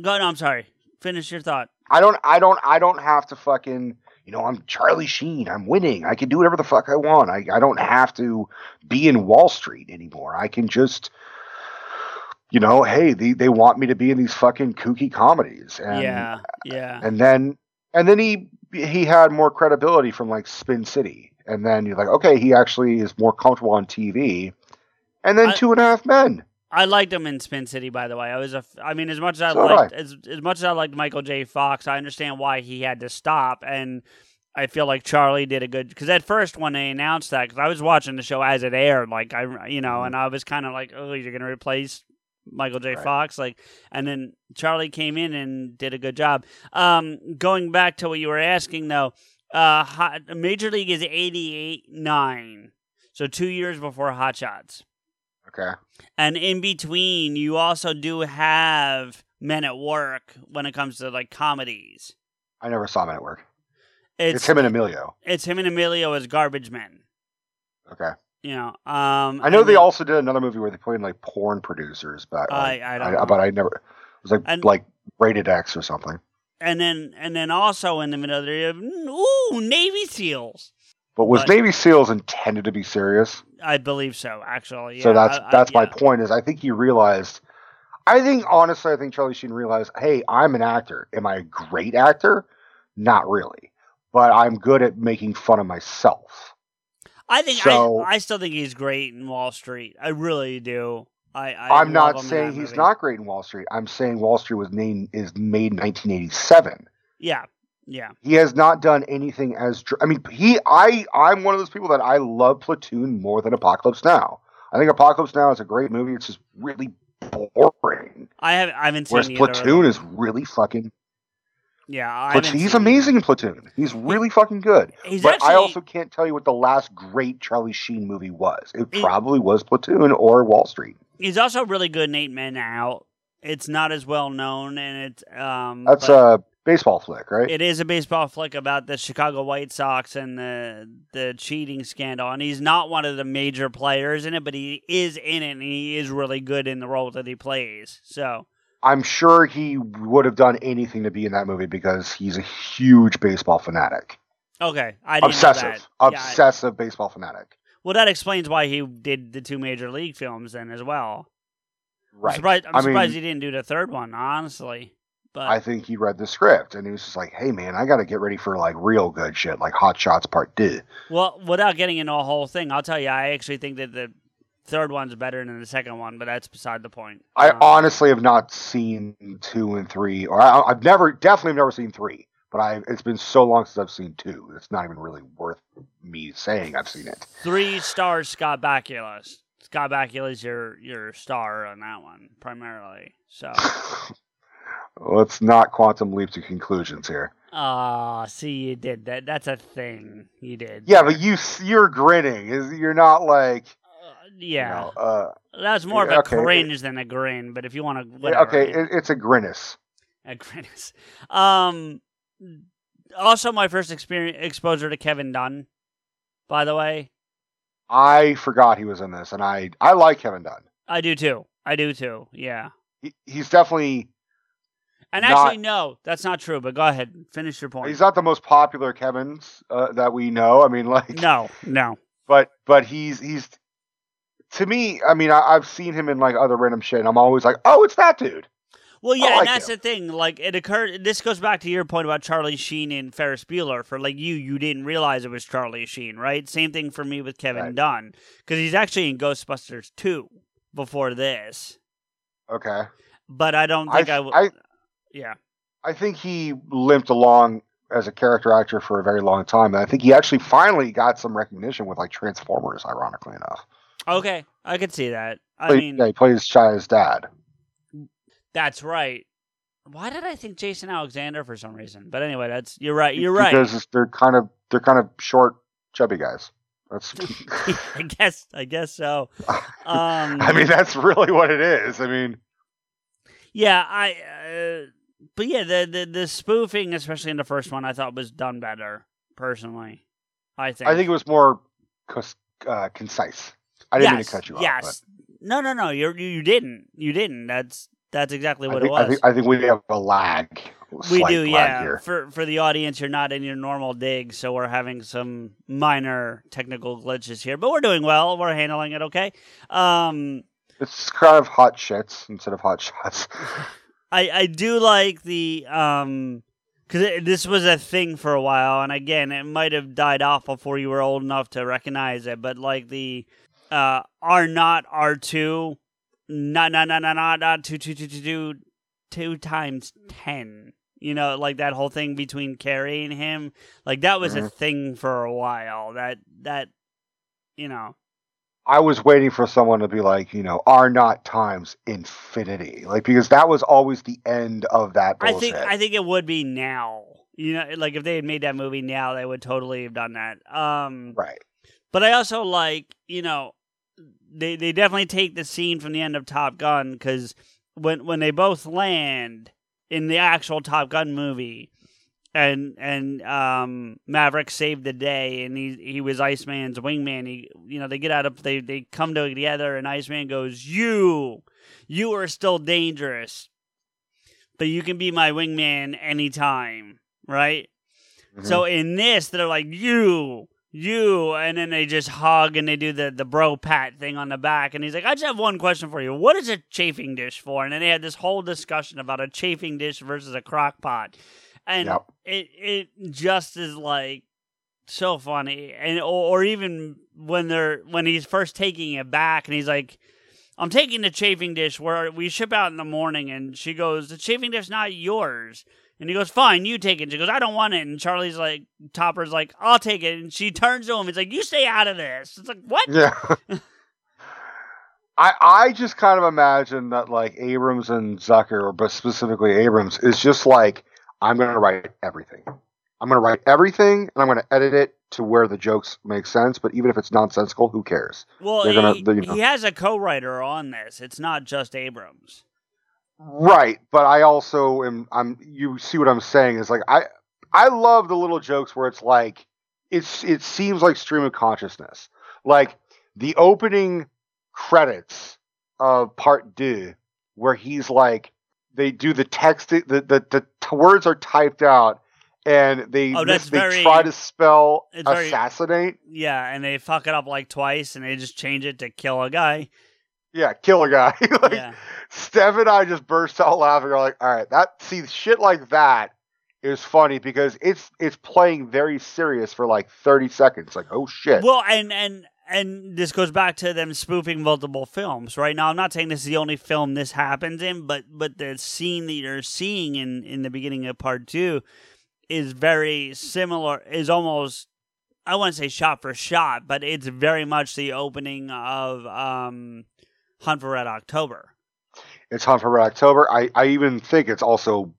Go, no, I'm sorry. Finish your thought. I don't. I don't. I don't have to fucking. You know, I'm Charlie Sheen. I'm winning. I can do whatever the fuck I want. I, I don't have to be in Wall Street anymore. I can just, you know, hey, they, they want me to be in these fucking kooky comedies. And, yeah, yeah. And then and then he he had more credibility from like Spin City. And then you're like, okay, he actually is more comfortable on TV. And then I- Two and a Half Men. I liked him in Spin City, by the way. I was a, I mean, as much as I So liked, as as much as I liked Michael J. Fox, I understand why he had to stop, and I feel like Charlie did a good. Because at first, when they announced that, because I was watching the show as it aired, like I, you know, and I was kind of like, oh, you're gonna replace Michael J. Right. Fox, like, and then Charlie came in and did a good job. Um, going back to what you were asking though, uh, Hot, Major League is eighty eight nine, so two years before Hot Shots. Okay. And in between, you also do have Men at Work when it comes to like comedies. I never saw Men at Work. It's It's, him and Emilio. it's him and Emilio as garbage men. Okay. You know, um, I know they also did another movie where they played like porn producers, but like, I- I don't know. but I never. It was like And- like rated X or something. and then and then also in the middle there, have, ooh Navy SEAls. But was But- Navy SEALs intended to be serious? I believe so, actually. so yeah, that's I- I- that's my yeah. point. Is I think he realized. I think honestly, I think Charlie Sheen realized, hey, I'm an actor. Am I a great actor? Not really, but I'm good at making fun of myself. I think So- I, I still think he's great in Wall Street. I really do. I, I I'm not saying he's movie. not great in Wall Street. I'm saying Wall Street was named is made in 1987. Yeah, yeah. He has not done anything as. dr- I mean, he. I. I'm one of those people that I love Platoon more than Apocalypse Now. I think Apocalypse Now is a great movie. It's just really boring. I haven't I haven't seen Whereas Platoon is really fucking. yeah. I he's amazing in Platoon. He's really fucking good. He's but actually, I also can't tell you what the last great Charlie Sheen movie was. It He- probably was Platoon or Wall Street. he's also really good in Eight Men Out. It's not as well known, and it's um. That's but a baseball flick, right? It is a baseball flick about the Chicago White Sox and the the cheating scandal, and he's not one of the major players in it, but he is in it, and he is really good in the role that he plays. So I'm sure he would have done anything to be in that movie because he's a huge baseball fanatic. okay, I didn't Obsessive. know that. Yeah, I- Obsessive baseball fanatic. well, that explains why he did the two major league films then as well. I'm Right. surprised, I'm I surprised mean- he didn't do the third one, honestly. But I think he read the script and he was just like, "Hey man, I got to get ready for like real good shit, like Hot Shots Part 2." Well, without getting into a whole thing, I'll tell you, I actually think that the third one's better than the second one, but that's beside the point. I Um, honestly have not seen 2 and 3 or I, I've never definitely never seen 3, but I it's been so long since I've seen 2. It's not even really worth me saying I've seen it. three stars, Scott Bakula. Scott Bakula's your your star on that one primarily. So, Let's not quantum leap to conclusions here. ah, see, you did that. That's a thing you did. Yeah, but you you're grinning. You're not like Uh, you yeah, know, uh that's more of a okay, it- cringe than a grin. But if you want to, okay, it, it's a grinness. a grin. Um, also my first experience exposure to Kevin Dunn. By the way, I forgot he was in this, and I I like Kevin Dunn. I do too. I do too. Yeah. He, he's definitely And Not- actually, no, that's not true. But go ahead, finish your point. he's not the most popular Kevin's uh, that we know. I mean, like no, no. but but he's he's to me. I mean, I, I've seen him in like other random shit, and I'm always like, oh, it's that dude. Well, yeah, like and that's him. the thing. Like, it occurred. This goes back to your point about Charlie Sheen and Ferris Bueller. For like you, you didn't realize it was Charlie Sheen, right? Same thing for me with Kevin Right. Dunn because he's actually in Ghostbusters two before this. Okay, But I don't think I. th- w- I yeah, I think he limped along as a character actor for a very long time, and I think he actually finally got some recognition with like Transformers. Ironically enough, okay, I could see that. I Play- mean, yeah, he plays Shia's dad. that's right. Why did I think Jason Alexander for some reason? But anyway, that's you're right. You're right. because they're kind of they're kind of short, chubby guys. That's. I guess. I guess so. Um, I mean, that's really what it is. I mean, yeah. I. Uh, but yeah, the, the the spoofing, especially in the first one, I thought was done better. Personally, I think. I think it was more uh, concise. I didn't mean to cut you off. Yes. No, no, no. You you didn't. You didn't. That's that's exactly what think, it was. I think I think we have a lag. we do, lag yeah. Here. For for the audience, you're not in your normal dig, so we're having some minor technical glitches here, but we're doing well. We're handling it okay. Um, It's kind of hot shits instead of hot shots. I I do like the um because this was a thing for a while, and again, it might have died off before you were old enough to recognize it. But like the uh R not R two, not not not not not not two two two two two two times ten. You know, like that whole thing between Cary and him, like that was a Mhm. thing for a while. That that you know, I was waiting for someone to be like, you know, R not times infinity, like because that was always the end of that I bullshit. think I think it would be now. You know, like if they had made that movie now, they would totally have done that. Um, right. But I also like, you know, they they definitely take the scene from the end of Top Gun because when when they both land in the actual Top Gun movie, and and um, Maverick saved the day, and he he was Iceman's wingman. He you know they get out of they they come together, and Iceman goes, "You, you are still dangerous, but you can be my wingman anytime." Right? Mhm. So in this, they're like you, you, and then they just hug and they do the the bro pat thing on the back. And he's like, I just have one question for you. What is a chafing dish for? And then they had this whole discussion about a chafing dish versus a crock pot, and Yep. it it just is like so funny. And or, or even when they're when he's first taking it back, and he's like. I'm taking the chafing dish where we ship out in the morning, and she goes, "The chafing dish not yours." And he goes, "Fine, you take it." She goes, "I don't want it." And Charlie's like, "Topper's like, I'll take it." And she turns to him. He's like, "You stay out of this." It's like, what? Yeah. I I just kind of imagine that like Abrahams and Zucker, but specifically Abrahams, is just like I'm going to write everything. I'm going to write everything, and I'm going to edit it to where the jokes make sense. But even if it's nonsensical, who cares? Well, They're gonna- he, you know. he has a co-writer on this. It's not just Abrahams. Right, but I also am. I'm. You see what I'm saying? Is like I. I love the little jokes where it's like it's. It seems like stream of consciousness. Like the opening credits of part two, where he's like, they do the text. The the the words are typed out, and they Oh, that's they very- try to spell it's very- assassinate. Yeah, and they fuck it up like twice, and they just change it to kill a guy. Yeah, kill a guy. like, yeah, Steph and I just burst out laughing. We're like, all right, that see shit like that is funny because it's it's playing very serious for like 30 seconds. Like, oh shit. Well, and and and this goes back to them spoofing multiple films. Right now, I'm not saying this is the only film this happens in, but but the scene that you're seeing in in the beginning of part two is very similar. Is almost I wouldn't say shot for shot, but it's very much the opening of um, Hunt for Red October. It's Hunt for Red October. I, I even think it's also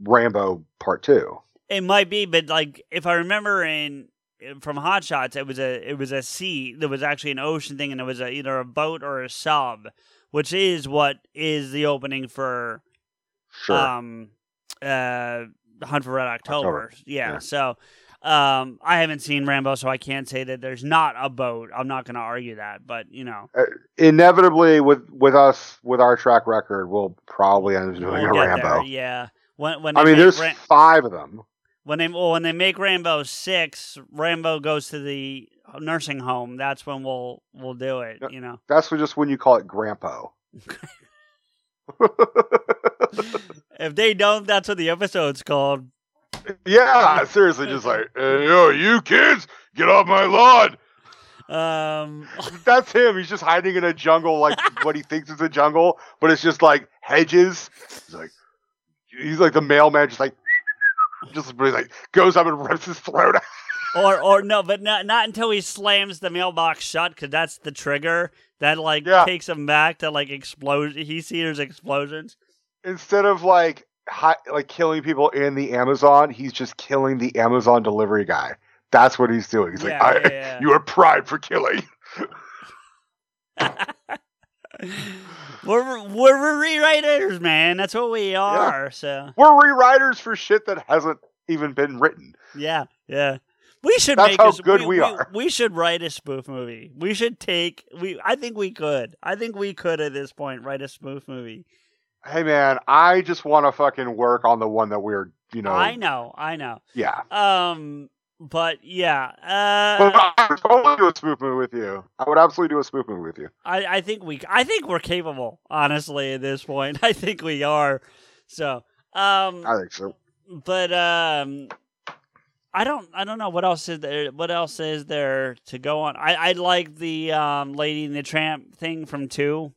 Rambo Part Two. It might be, but like if I remember in from Hot Shots, it was a it was a sea. There was actually an ocean thing, and it was a, either a boat or a sub, which is what is the opening for Sure. um uh Hunt for Red October. October, Yeah, yeah. So um I haven't seen Rambo, so I can't say that there's not a boat. I'm not going to argue that, but you know, Inevitably, with with us with our track record, we'll probably end up doing we'll a Rambo. there. Yeah. When when I mean, there's five of them. When they well, when they make Rambo six, Rambo goes to the nursing home. That's when we'll we'll do it. You know, That's just when you call it Grandpa. if they don't, that's what the episode's called. yeah, seriously, just like, hey, yo, you kids, get off my lawn. Um, That's him. He's just hiding in a jungle, like what he thinks is a jungle, but it's just like hedges. He's like, he's like the mailman, just like, just really like goes up and rips his throat out. or or no, but not not until he slams the mailbox shut, because that's the trigger that like Yeah. takes him back to like explode. He hears explosions. Instead of like, hi, like killing people in the Amazon, he's just killing the Amazon delivery guy. That's what he's doing. He's Yeah, like, yeah, you are primed for killing. we're we're rewriters, man. That's what we are. So We're rewriters for shit that hasn't even been written. yeah, yeah. We should That's make how a, good we, we we are. We should write a spoof movie. We should take we. I think we could. I think we could at this point write a spoof movie. Hey man, I just want to fucking work on the one that we're, you know, I know, I know. yeah. Um, but yeah, uh, I would totally do a spoof movie with you. I would absolutely do a spoof movie with you. I I think we I think we're capable. Honestly, at this point, I think we are. So, um, I think so. but um I don't I don't know what else is there what else is there to go on. I I like the um Lady and the Tramp thing from 2.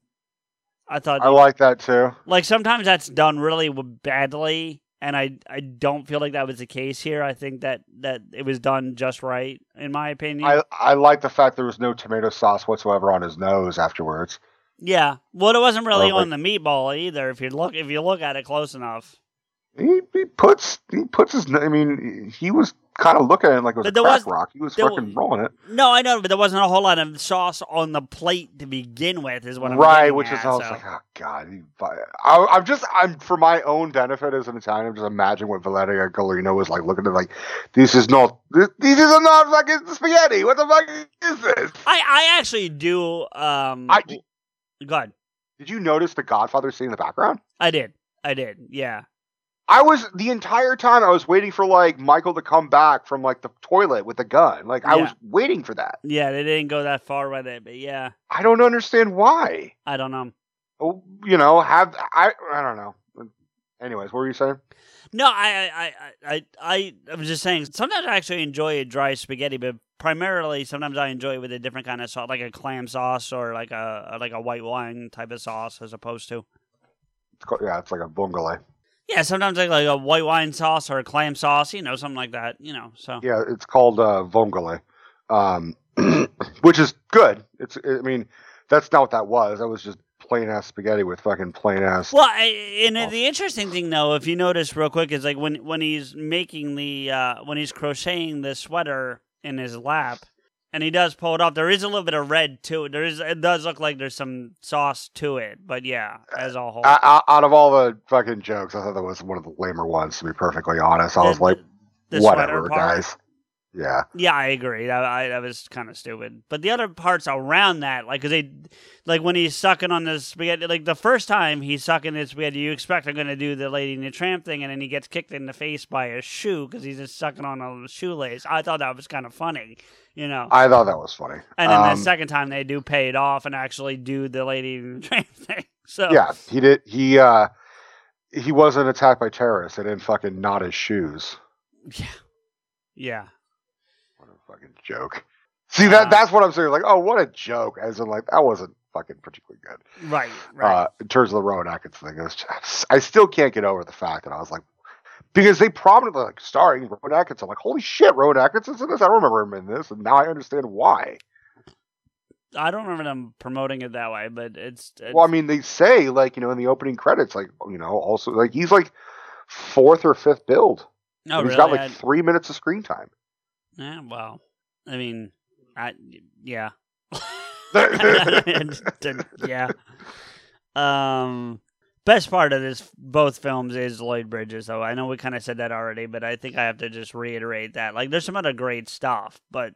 I thought I like that too. like sometimes that's done really badly and I I don't feel like that was the case here. I think that that it was done just right in my opinion. I I like the fact there was no tomato sauce whatsoever on his nose afterwards. yeah. Well, it wasn't really on the meatball either if you look if you look at it close enough. He he puts he puts his. I mean, he was kind of looking at it like it was But a crack was- rock. He was fucking rolling it. No, I know, but there wasn't a whole lot of sauce on the plate to begin with. Is what I'm right, which at, is I was like, oh god. I, I'm just I'm for my own benefit as an Italian. I'm just imagine what Valeria Golino was like looking at like this is not this, these are not fucking spaghetti. What the fuck is this? I I actually do. Um, I- go ahead. Did you notice the Godfather scene in the background? I did. I did. Yeah. I was the entire time I was waiting for like Michael to come back from like the toilet with the gun. Like I Yeah. was waiting for that. Yeah, they didn't go that far with it, but yeah, I don't understand why. I don't know. Oh, you know, have I? I don't know. Anyways, what were you saying? No, I, I, I, I, I, I was just saying. Sometimes I actually enjoy a dry spaghetti, but primarily sometimes I enjoy it with a different kind of sauce, like a clam sauce or like a like a white wine type of sauce, as opposed to. It's called, yeah, it's like a bungalow. Yeah, sometimes like like a white wine sauce or a clam sauce, you know, something like that, you know. So Yeah, it's called uh, vongole, um, which is good. It's. I mean, that's not what that was. That was just plain ass spaghetti with fucking plain ass. Well, I, and the interesting thing, though, if you notice real quick, is like when when he's making the uh, when he's crocheting the sweater in his lap, and he does pull it off. There is a little bit of red to it. There is. It does look like there's some sauce to it, but yeah, as a whole, O- o- out of all the fucking jokes, I thought that was one of the lamer ones. To be perfectly honest, I The- was like, the sweater whatever, guys. Yeah, Yeah, I agree. That I, that was kind of stupid. But the other parts around that, like, cause they, like when he's sucking on the spaghetti, like the first time he's sucking the spaghetti, you expect they're gonna do the Lady and the Tramp thing, and then he gets kicked in the face by a shoe because he's just sucking on a shoelace. I thought that was kind of funny, you know. I thought that was funny. and then Um, the second time they do pay it off and actually do the Lady and the Tramp thing. So yeah, he did. He uh, he wasn't attacked by terrorists. They didn't fucking knot his shoes. yeah, yeah. Fucking joke. See Uh, that that's what I'm saying. Like, oh, what a joke. As in, like that wasn't fucking particularly good. Right, right. Uh, in terms of the Rowan Atkins thing, just- I still can't get over the fact that I was like, because they prominently like starring Rowan Atkinson. I'm like, holy shit, Rowan Atkinson's in this. I don't remember him in this, and now I understand why. I don't remember them promoting it that way, but it's, it's Well, I mean, they say like you know in the opening credits, like you know, also like he's like fourth or fifth build. no, he's really. got like I- three minutes of screen time. Yeah, well, I mean, I yeah, yeah. Um, best part of this both films is Lloyd Bridges. Though I know we kind of said that already, but I think I have to just reiterate that. Like, there's some other great stuff, but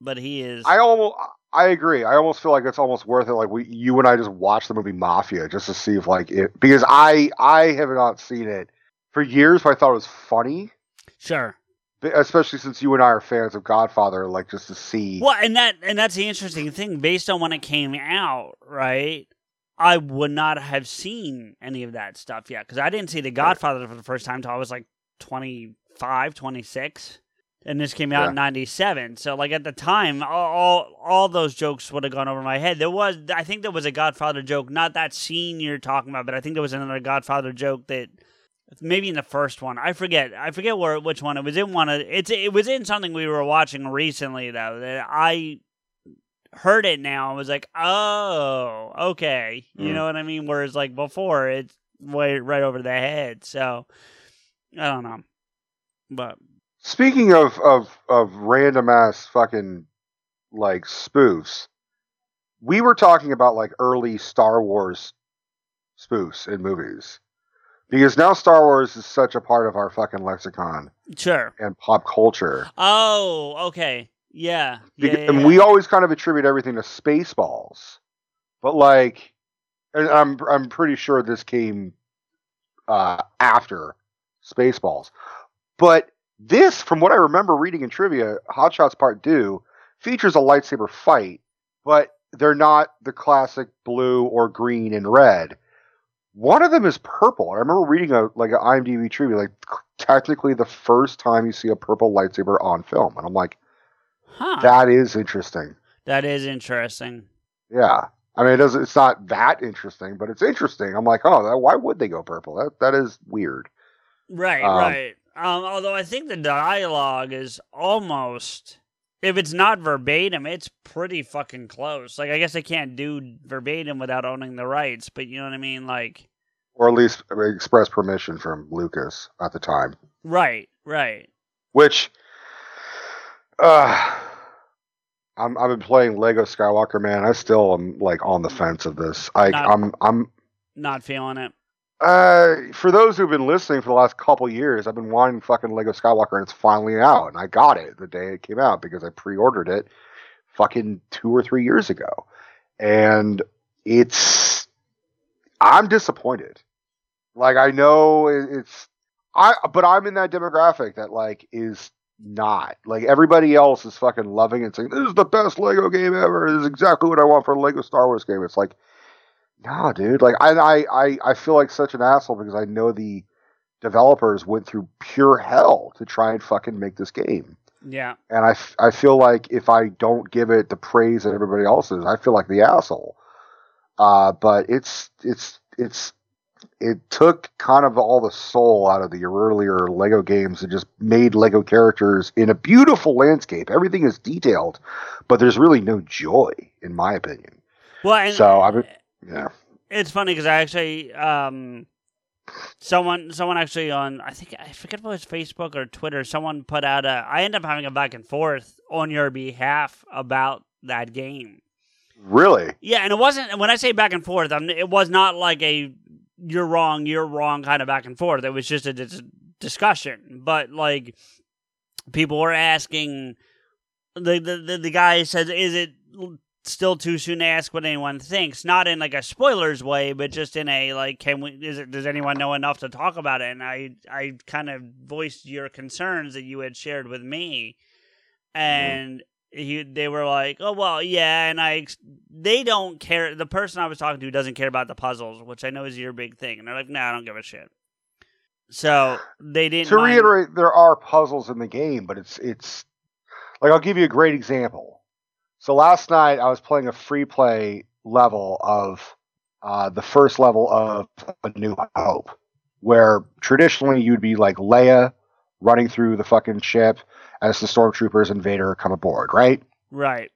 but he is. I almost, I agree. I almost feel like it's almost worth it. Like we, you and I, just watched the movie Mafia just to see if like it because I, I have not seen it for years, but I thought it was funny, sure. Especially since you and I are fans of Godfather. Like just to see. Well, and that and that's the interesting thing. Based on when it came out, right? I would not have seen any of that stuff yet because I didn't see The Godfather for the first time until I was like 25, 26. and this came out Yeah. in '97. So, like at the time, all, all all those jokes would have gone over my head. There was, I think, there was a Godfather joke, not that scene you're talking about, but I think there was another Godfather joke that maybe in the first one. I forget. I forget where which one it was in. One of it's it was in something we were watching recently though that I heard it now and was like, oh, okay, you Mm. know what I mean. Whereas like before, it's way right over the head. So I don't know, but Speaking of of of random ass fucking like spoofs, we were talking about like early Star Wars spoofs in movies because now Star Wars is such a part of our fucking lexicon Sure. and pop culture. Oh, okay. Yeah. Yeah. Beca- yeah, and yeah. we always kind of attribute everything to Spaceballs, but like, and I'm I'm pretty sure this came uh, after Spaceballs, but this, from what I remember reading in trivia, Hot Shots Part Two features a lightsaber fight, but they're not the classic blue or green and red. One of them is purple. I remember reading a like an IMDb trivia, like technically the first time you see a purple lightsaber on film, and I'm like. Huh. That is interesting. that is interesting. Yeah. I mean, it doesn't. It's not that interesting, but it's interesting. I'm like, oh, that, why would they go purple? That that is weird. Right, Um, right. Um, although I think the dialogue is almost, if it's not verbatim, it's pretty fucking close. Like, I guess I can't do verbatim without owning the rights, but you know what I mean? Like, Or at least express permission from Lucas at the time, right, right. which, uh, I'm I've been playing Lego Skywalker, man. I still am like on the fence of this. I Not- I'm I'm Not feeling it. Uh, for those who've been listening for the last couple years, I've been wanting fucking Lego Skywalker, and it's finally out, and I got it the day it came out because I pre-ordered it, fucking two or three years ago, and it's, I'm disappointed. Like I know it's, I, but I'm in that demographic that like is not like everybody else is fucking loving it, saying this is the best Lego game ever. This is exactly what I want for a Lego Star Wars game. It's like. No, dude. Like I, I, I, feel like such an asshole because I know the developers went through pure hell to try and fucking make this game, Yeah. and I, I feel like if I don't give it the praise that everybody else is, I feel like the asshole. Uh, but it's, it's, it's, it took kind of all the soul out of the earlier Lego games and just made Lego characters in a beautiful landscape. Everything is detailed, but there's really no joy, in my opinion. Well, and So, I would- Yeah. it's funny because I actually, um, someone, someone actually on, I think I forget if it was Facebook or Twitter. Someone put out a. I end up having a back and forth on your behalf about that game. Really? Yeah, and it wasn't when I say back and forth. I'm, it was not like a you're wrong, you're wrong kind of back and forth. It was just a dis- discussion. But like people were asking, the the the, the guy says, "Is it still too soon to ask what anyone thinks?" Not in like a spoilers way, but just in a like, can we? Is it? Does anyone know enough to talk about it? And I I kind of voiced your concerns that you had shared with me, mm-hmm. and he they were like, "Oh well, yeah," and I they don't care. The person I was talking to doesn't care about the puzzles, which I know is your big thing, and they're like, "No, I don't give a shit." So they didn't. to mind- reiterate, there are puzzles in the game, but it's it's like I'll give you a great example. So last night I was playing a free play level of uh, the first level of A New Hope, where traditionally you'd be like Leia running through the fucking ship as the stormtroopers and Vader come aboard, right? right,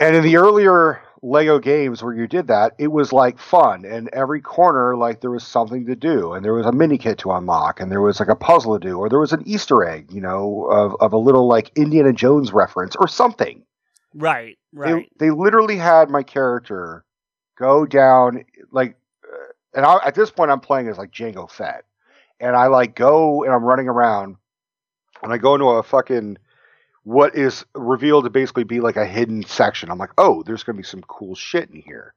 And in the earlier Lego games where you did that, it was like fun, and every corner like there was something to do, and there was a mini kit to unlock, and there was like a puzzle to do, or there was an Easter egg, you know, of of a little like Indiana Jones reference or something. Right, right. They, they literally had my character go down like, uh, and I, at this point I'm playing as like Jango Fett, and I like go and I'm running around, and I go into a fucking what is revealed to basically be like a hidden section. I'm like, oh, there's gonna be some cool shit in here,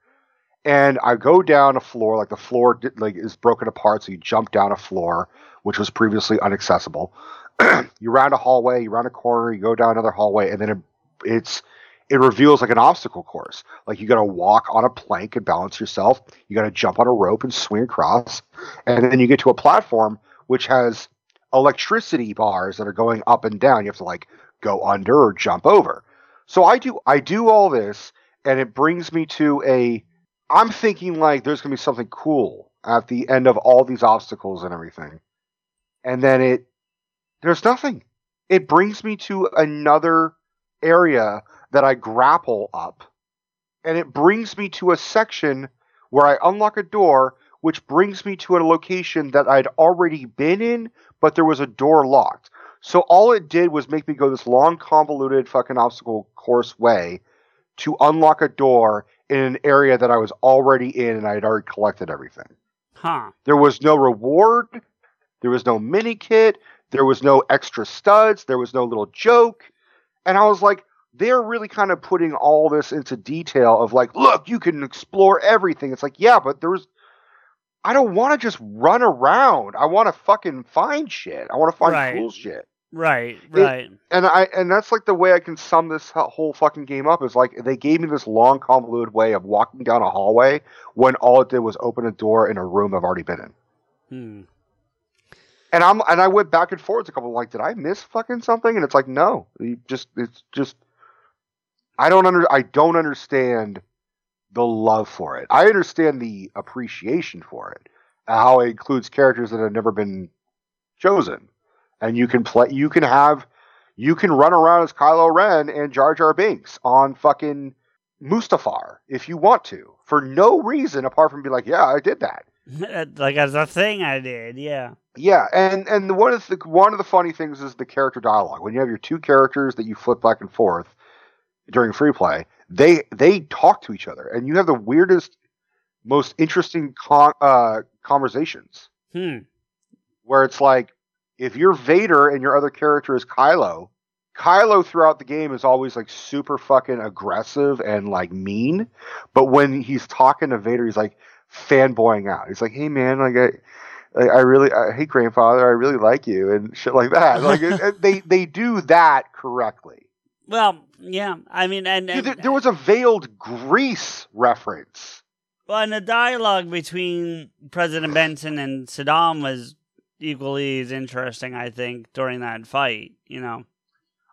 and I go down a floor like the floor like is broken apart, so you jump down a floor which was previously inaccessible. you round a hallway, you round a corner, you go down another hallway, and then it, it's it reveals like an obstacle course. Like you got to walk on a plank and balance yourself. You got to jump on a rope and swing across, and then you get to a platform which has electricity bars that are going up and down. You have to like go under or jump over. So I do I do all this, and it brings me to a. I'm thinking like there's gonna be something cool at the end of all these obstacles and everything, and then it there's nothing. It brings me to another area that I grapple up, and it brings me to a section where I unlock a door, which brings me to a location that I'd already been in, but there was a door locked. So all it did was make me go this long, convoluted fucking obstacle course way to unlock a door in an area that I was already in and I had already collected everything. Huh. There was no reward. There was no mini kit. There was no extra studs. There was no little joke. And I was like, they're really kind of putting all this into detail of like, look, you can explore everything. It's like, yeah, but there's, I don't want to just run around. I want to fucking find shit. I want to find Right. cool shit. Right. Right. And I, and that's like the way I can sum this whole fucking game up is like they gave me this long convoluted way of walking down a hallway when all it did was open a door in a room I've already been in. Hmm. And I'm and I went back and forth a couple like, did I miss fucking something? And it's like, no, you just it's just I don't under I don't understand the love for it. I understand the appreciation for it, how it includes characters that have never been chosen, and you can play, you can have, you can run around as Kylo Ren and Jar Jar Binks on fucking Mustafar if you want to, for no reason apart from be like, yeah, I did that. like as a thing I did. Yeah. Yeah, and and one of the one of the funny things is the character dialogue. When you have your two characters that you flip back and forth during free play, they they talk to each other, and you have the weirdest, most interesting con- uh, conversations Hmm. where it's like if you're Vader and your other character is Kylo, Kylo throughout the game is always like super fucking aggressive and like mean, but when he's talking to Vader, he's like fanboying out. He's like, "Hey man, like I." Like, I really, I, hey grandfather, I really like you and shit like that. Like it, they, they do that correctly. Well, yeah. I mean, and, and there, there was a veiled Greece reference. well, and the dialogue between President Benson and Saddam was equally as interesting. I think during that fight. You know.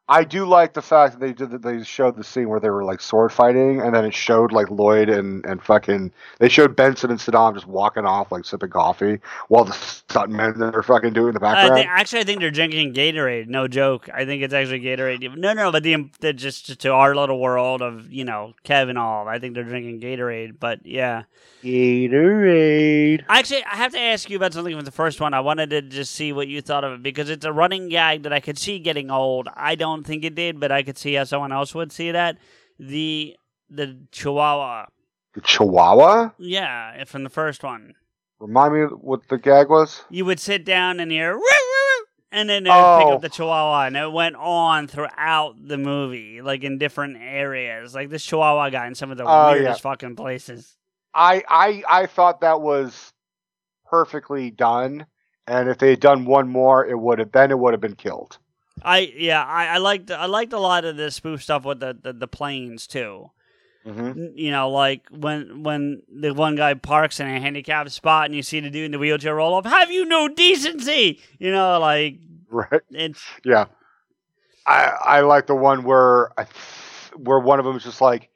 I do like the fact that they did that they showed the scene where they were like sword fighting, and then it showed like Lloyd and and fucking they showed Benson and Saddam just walking off like sipping coffee while the stuntmen are fucking doing the uh, I background. think, actually, I think they're drinking Gatorade. No joke. I think it's actually Gatorade. No, no, but the, the just, just to our little world of you know Kev and all. I think they're drinking Gatorade. But yeah, Gatorade. actually, I have to ask you about something from the first one. I wanted to just see what you thought of it because it's a running gag that I could see getting old. I don't think it did, but I could see how someone else would see that. The the Chihuahua, The Chihuahua. yeah, from the first one. Remind me what the gag was. you would sit down and hear "Woo, woo, woo," and then they would pick Oh. up the chihuahua and it went on throughout the movie like in different areas like this chihuahua guy in some of the Oh, weirdest fucking places I I I thought that was perfectly done, and if they had done one more, it would have then it would have been killed. I yeah i, I liked i liked a lot of the spoof stuff with the the, the planes too Mm-hmm. You know like when when the one guy parks in a handicapped spot and you see the dude in the wheelchair roll up have you no decency you know like Right. it's Yeah. I I like the one where I where one of them is just like,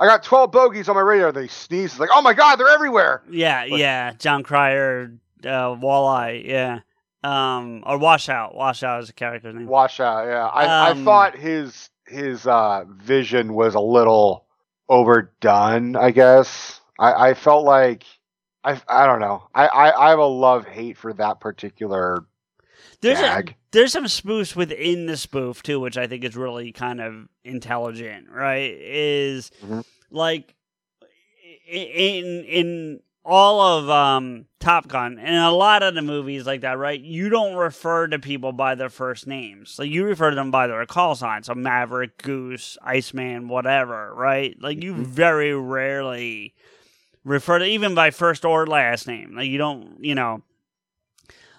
I got twelve bogeys on my radar. They sneeze. It's like, oh my god, they're everywhere. Yeah, But- yeah. Jon Cryer, uh, Walleye, yeah. Um, or Washout. Washout is a character's name. Washout. Yeah. I Um, I thought his his uh vision was a little overdone. I guess I I felt like. I, I don't know. I, I, I have a love hate for that particular There's a, there's some spoofs within the spoof too, which I think is really kind of intelligent. Right? Is Mhm. like in in all of um Top Gun and a lot of the movies like that, right? You don't refer to people by their first names. Like you refer to them by their call signs. So Maverick, Goose, Iceman, whatever, right? Like you Mhm. very rarely refer to even by first or last name. Like you don't, you know,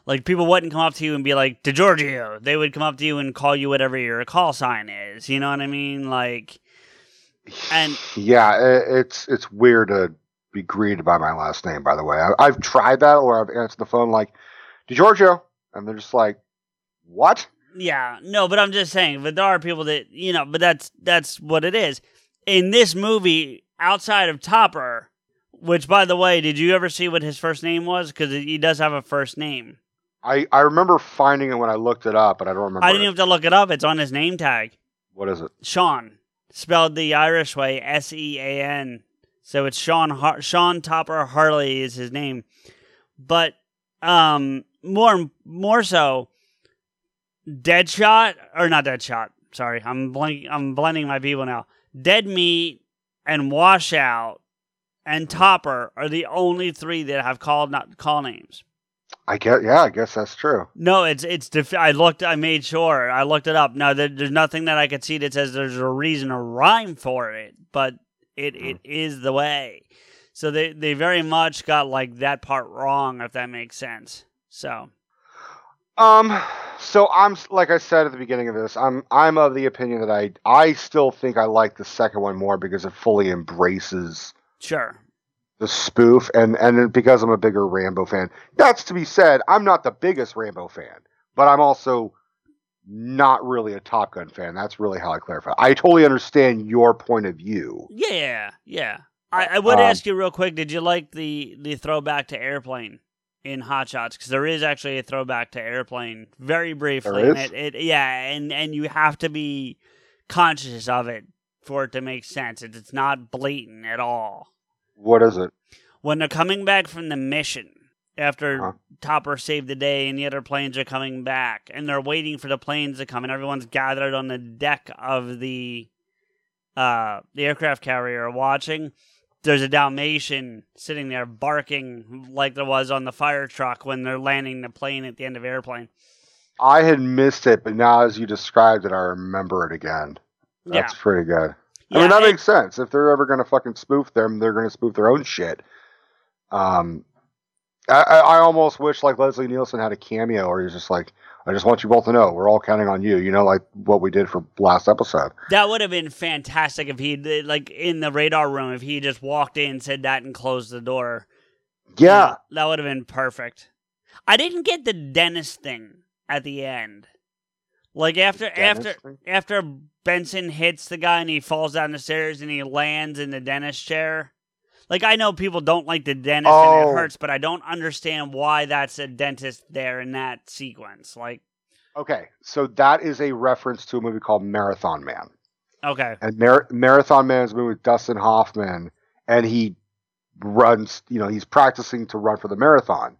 like people wouldn't come up to you and be like DeGiorgio. They would come up to you and call you whatever your call sign is. You know what I mean? Like, and yeah, it's it's weird to be greeted by my last name. By the way, I, I've tried that, or I've answered the phone like, "DiGiorgio," and they're just like, "What?" yeah, no, but I'm just saying, but there are people that you know, but that's that's what it is. In this movie, outside of Topper, which by the way, did you ever see what his first name was? Because he does have a first name. I I remember finding it when I looked it up, but I don't remember. I didn't it. even have to look it up. It's on his name tag. What is it? Sean, spelled the Irish way, S E A N. So it's Sean Har- Sean Topper Harley is his name, but um, more more so, Deadshot or not Deadshot. Sorry, I'm blank. I'm blending my people now. Dead Meat and Washout and Topper are the only three that have called not call names. I guess, yeah, I guess that's true. No, it's it's. Def- I looked. I made sure. I looked it up. No, there, there's nothing that I could see that says there's a reason or rhyme for it, but it Hmm. it is the way. So they they very much got like that part wrong, if that makes sense. So Um, so I'm like I said at the beginning of this, I'm I'm of the opinion that I I still think I like the second one more because it fully embraces sure, the spoof and and because I'm a bigger Rambo fan. That's to be said, I'm not the biggest Rambo fan, but I'm also not really a Top Gun fan. That's really how I clarify. I totally understand your point of view. yeah, yeah. I, I would Um, ask you real quick. Did you like the the throwback to airplane in Hot Shots? Because there is actually a throwback to airplane, very briefly. There is? it, it yeah, and and you have to be conscious of it for it to make sense. It, it's not blatant at all. What is it? when they're coming back from the mission after Uh-huh. Topper saved the day and the other planes are coming back and they're waiting for the planes to come and everyone's gathered on the deck of the uh the aircraft carrier watching there's a dalmatian sitting there barking like there was on the fire truck when they're landing the plane at the end of airplane I had missed it, but now as you described it, I remember it again. That's pretty good. I Yeah, mean, that and- makes sense. If they're ever going to fucking spoof them, they're going to spoof their own shit. Um, I, I almost wish like Leslie Nielsen had a cameo, or he's just like, I just want you both to know we're all counting on you. You know, like what we did for last episode. that would have been fantastic if he did like in the radar room if he just walked in said that and closed the door Yeah, that would have been perfect. I didn't get the dentist thing at the end. Like after after thing? after Benson hits the guy and he falls down the stairs and he lands in the dentist chair. Like I know people don't like the dentist and Oh. it hurts, but I don't understand why that's a dentist there in that sequence. Like Okay, so that is a reference to a movie called Marathon Man. okay. And Mar- Marathon Man is a movie with Dustin Hoffman, and he runs, you know, he's practicing to run for the marathon.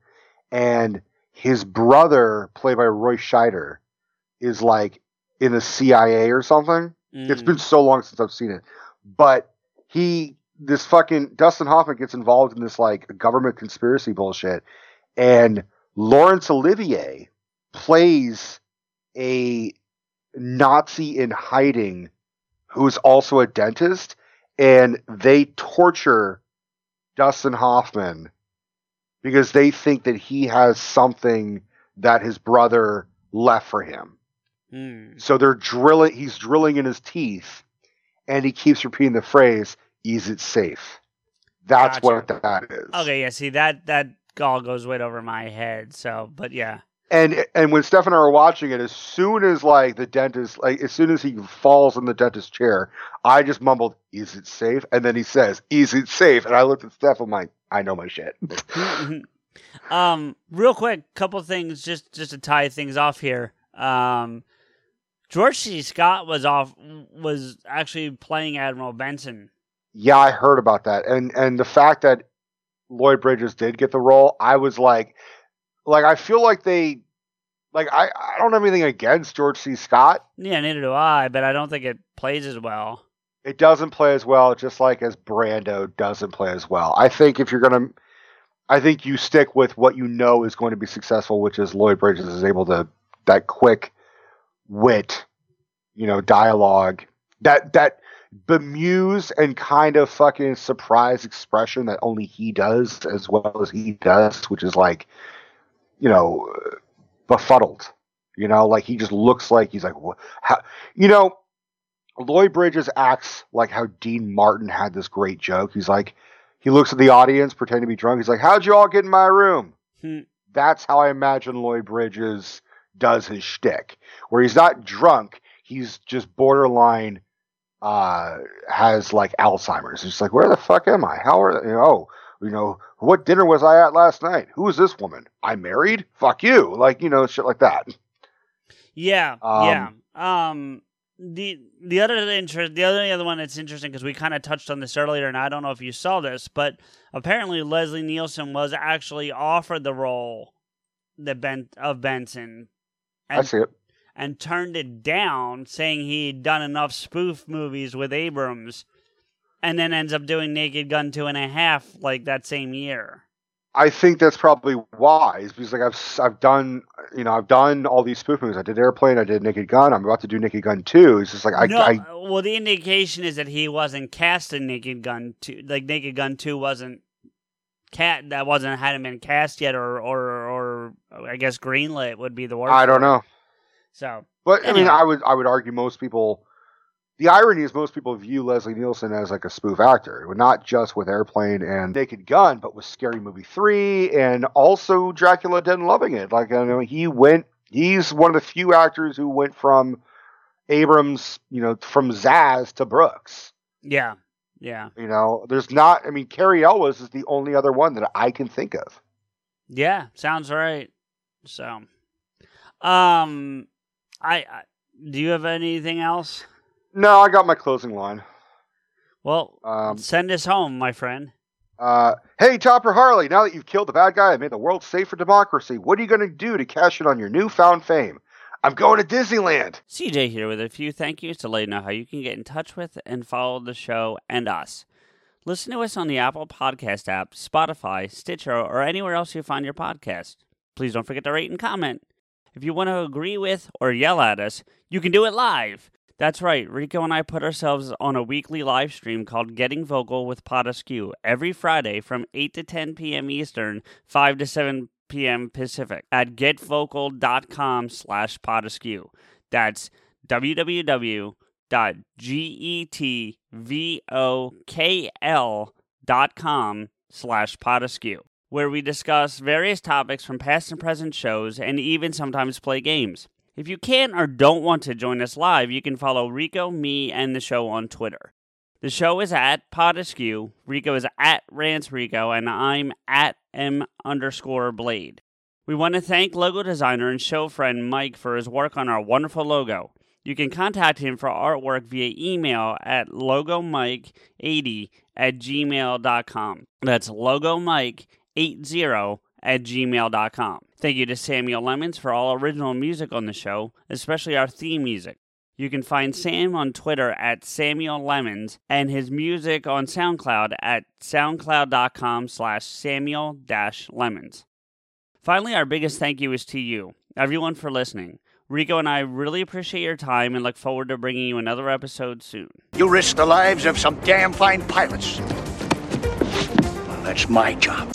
And his brother, played by Roy Scheider, is like in the CIA or something. It's mm. been so long since I've seen it. But he, this fucking Dustin Hoffman gets involved in this like government conspiracy bullshit. And Laurence Olivier plays a Nazi in hiding who's also a dentist. And they torture Dustin Hoffman because they think that he has something that his brother left for him. Mm. So they're drilling. He's drilling in his teeth, and he keeps repeating the phrase, "Is it safe?" That's Gotcha. what that is. Okay, yeah, see that that all goes right over my head. So, but yeah. And and when Steph and I were watching it, as soon as like the dentist, like as soon as he falls in the dentist chair, I just mumbled, "Is it safe?" And then he says, "Is it safe?" And I looked at Steph. I'm like, "I know my shit." um, real quick, couple things just just to tie things off here. Um, George C. Scott was off was actually playing Admiral Benson. Yeah, I heard about that, and and the fact that Lloyd Bridges did get the role, I was like, like I feel like they, like I I don't have anything against George C. Scott. Yeah, neither do I, but I don't think it plays as well. It doesn't play as well, just like as Brando doesn't play as well. I think if you're gonna, I think you stick with what you know is going to be successful, which is Lloyd Bridges is able to that quick wit, you know, dialogue that that bemuse and kind of fucking surprised expression that only he does as well as he does, which is like, you know, befuddled. You know, like he just looks like he's like, what? How? You know, Lloyd Bridges acts like how Dean Martin had this great joke. He's like, he looks at the audience, pretending to be drunk. He's like, "How'd you all get in my room?" Hmm. That's how I imagine Lloyd Bridges does his shtick, where he's not drunk. He's just borderline uh has like Alzheimer's. He's like, where the fuck am I? How are you know, oh, you know, what dinner was I at last night? Who is this woman? I married? Fuck you. Like, you know, shit like that. Yeah, Um, yeah. Um, the the other interest, the other the other one that's interesting because we kind of touched on this earlier, and I don't know if you saw this, but apparently Leslie Nielsen was actually offered the role that Ben of Benson, I see it. And turned it down, saying he'd done enough spoof movies with Abrahams, and then ends up doing Naked Gun two and a half like that same year. I think that's probably wise because like I've I've done you know I've done all these spoof movies. I did Airplane. I did Naked Gun. I'm about to do Naked Gun two. It's just like I, no, I well, the indication is that he wasn't cast in Naked Gun two. Like Naked Gun two wasn't cat that wasn't hadn't been cast yet, or or or I guess greenlit would be the word. I don't it. So But I mean, I would I would argue most people. The irony is most people view Leslie Nielsen as like a spoof actor, not just with Airplane and Naked Gun, but with Scary Movie three and also Dracula Dead and Loving It. Like I know he went. He's one of the few actors who went from Abrahams, you know, from Zaz to Brooks. yeah, yeah, You know, there's not. I mean, Cary Elwes is the only other one that I can think of. yeah. Sounds right. So, um, I, I do you have anything else? No, I got my closing line. Well, Um, send us home, my friend. Uh, hey, Topper Harley, now that you've killed the bad guy and made the world safe for democracy, what are you going to do to cash in on your newfound fame? I'm going to Disneyland. CJ here with a few thank yous to let you know how you can get in touch with and follow the show and us. Listen to us on the Apple Podcast app, Spotify, Stitcher, or anywhere else you find your podcast. Please don't forget to rate and comment. If you want to agree with or yell at us, you can do it live. That's right, Rico and I put ourselves on a weekly live stream called Getting Vocal with Pot Askew every Friday from 8 to 10 p.m. Eastern, 5 to 7 p.m. Pacific at getvocal.com slash potaskew. That's www.getvokl.com slash potaskew, where we discuss various topics from past and present shows and even sometimes play games. If you can't or don't want to join us live, you can follow Rico, me, and the show on Twitter. The show is at Potaskew, Rico is at Rance Rico, and I'm at M underscore Blade. We want to thank logo designer and show friend Mike for his work on our wonderful logo. You can contact him for artwork via email at logomike80 at gmail.com. That's logomike80 at gmail.com. Thank you to Samuel Lemons for all original music on the show, especially our theme music. You can find Sam on Twitter at Samuel Lemons and his music on SoundCloud at soundcloud.com slash Samuel Lemons. Finally, our biggest thank you is to you, everyone, for listening. Rico and I really appreciate your time and look forward to bringing you another episode soon. You risk the lives of some damn fine pilots. Well, that's my job.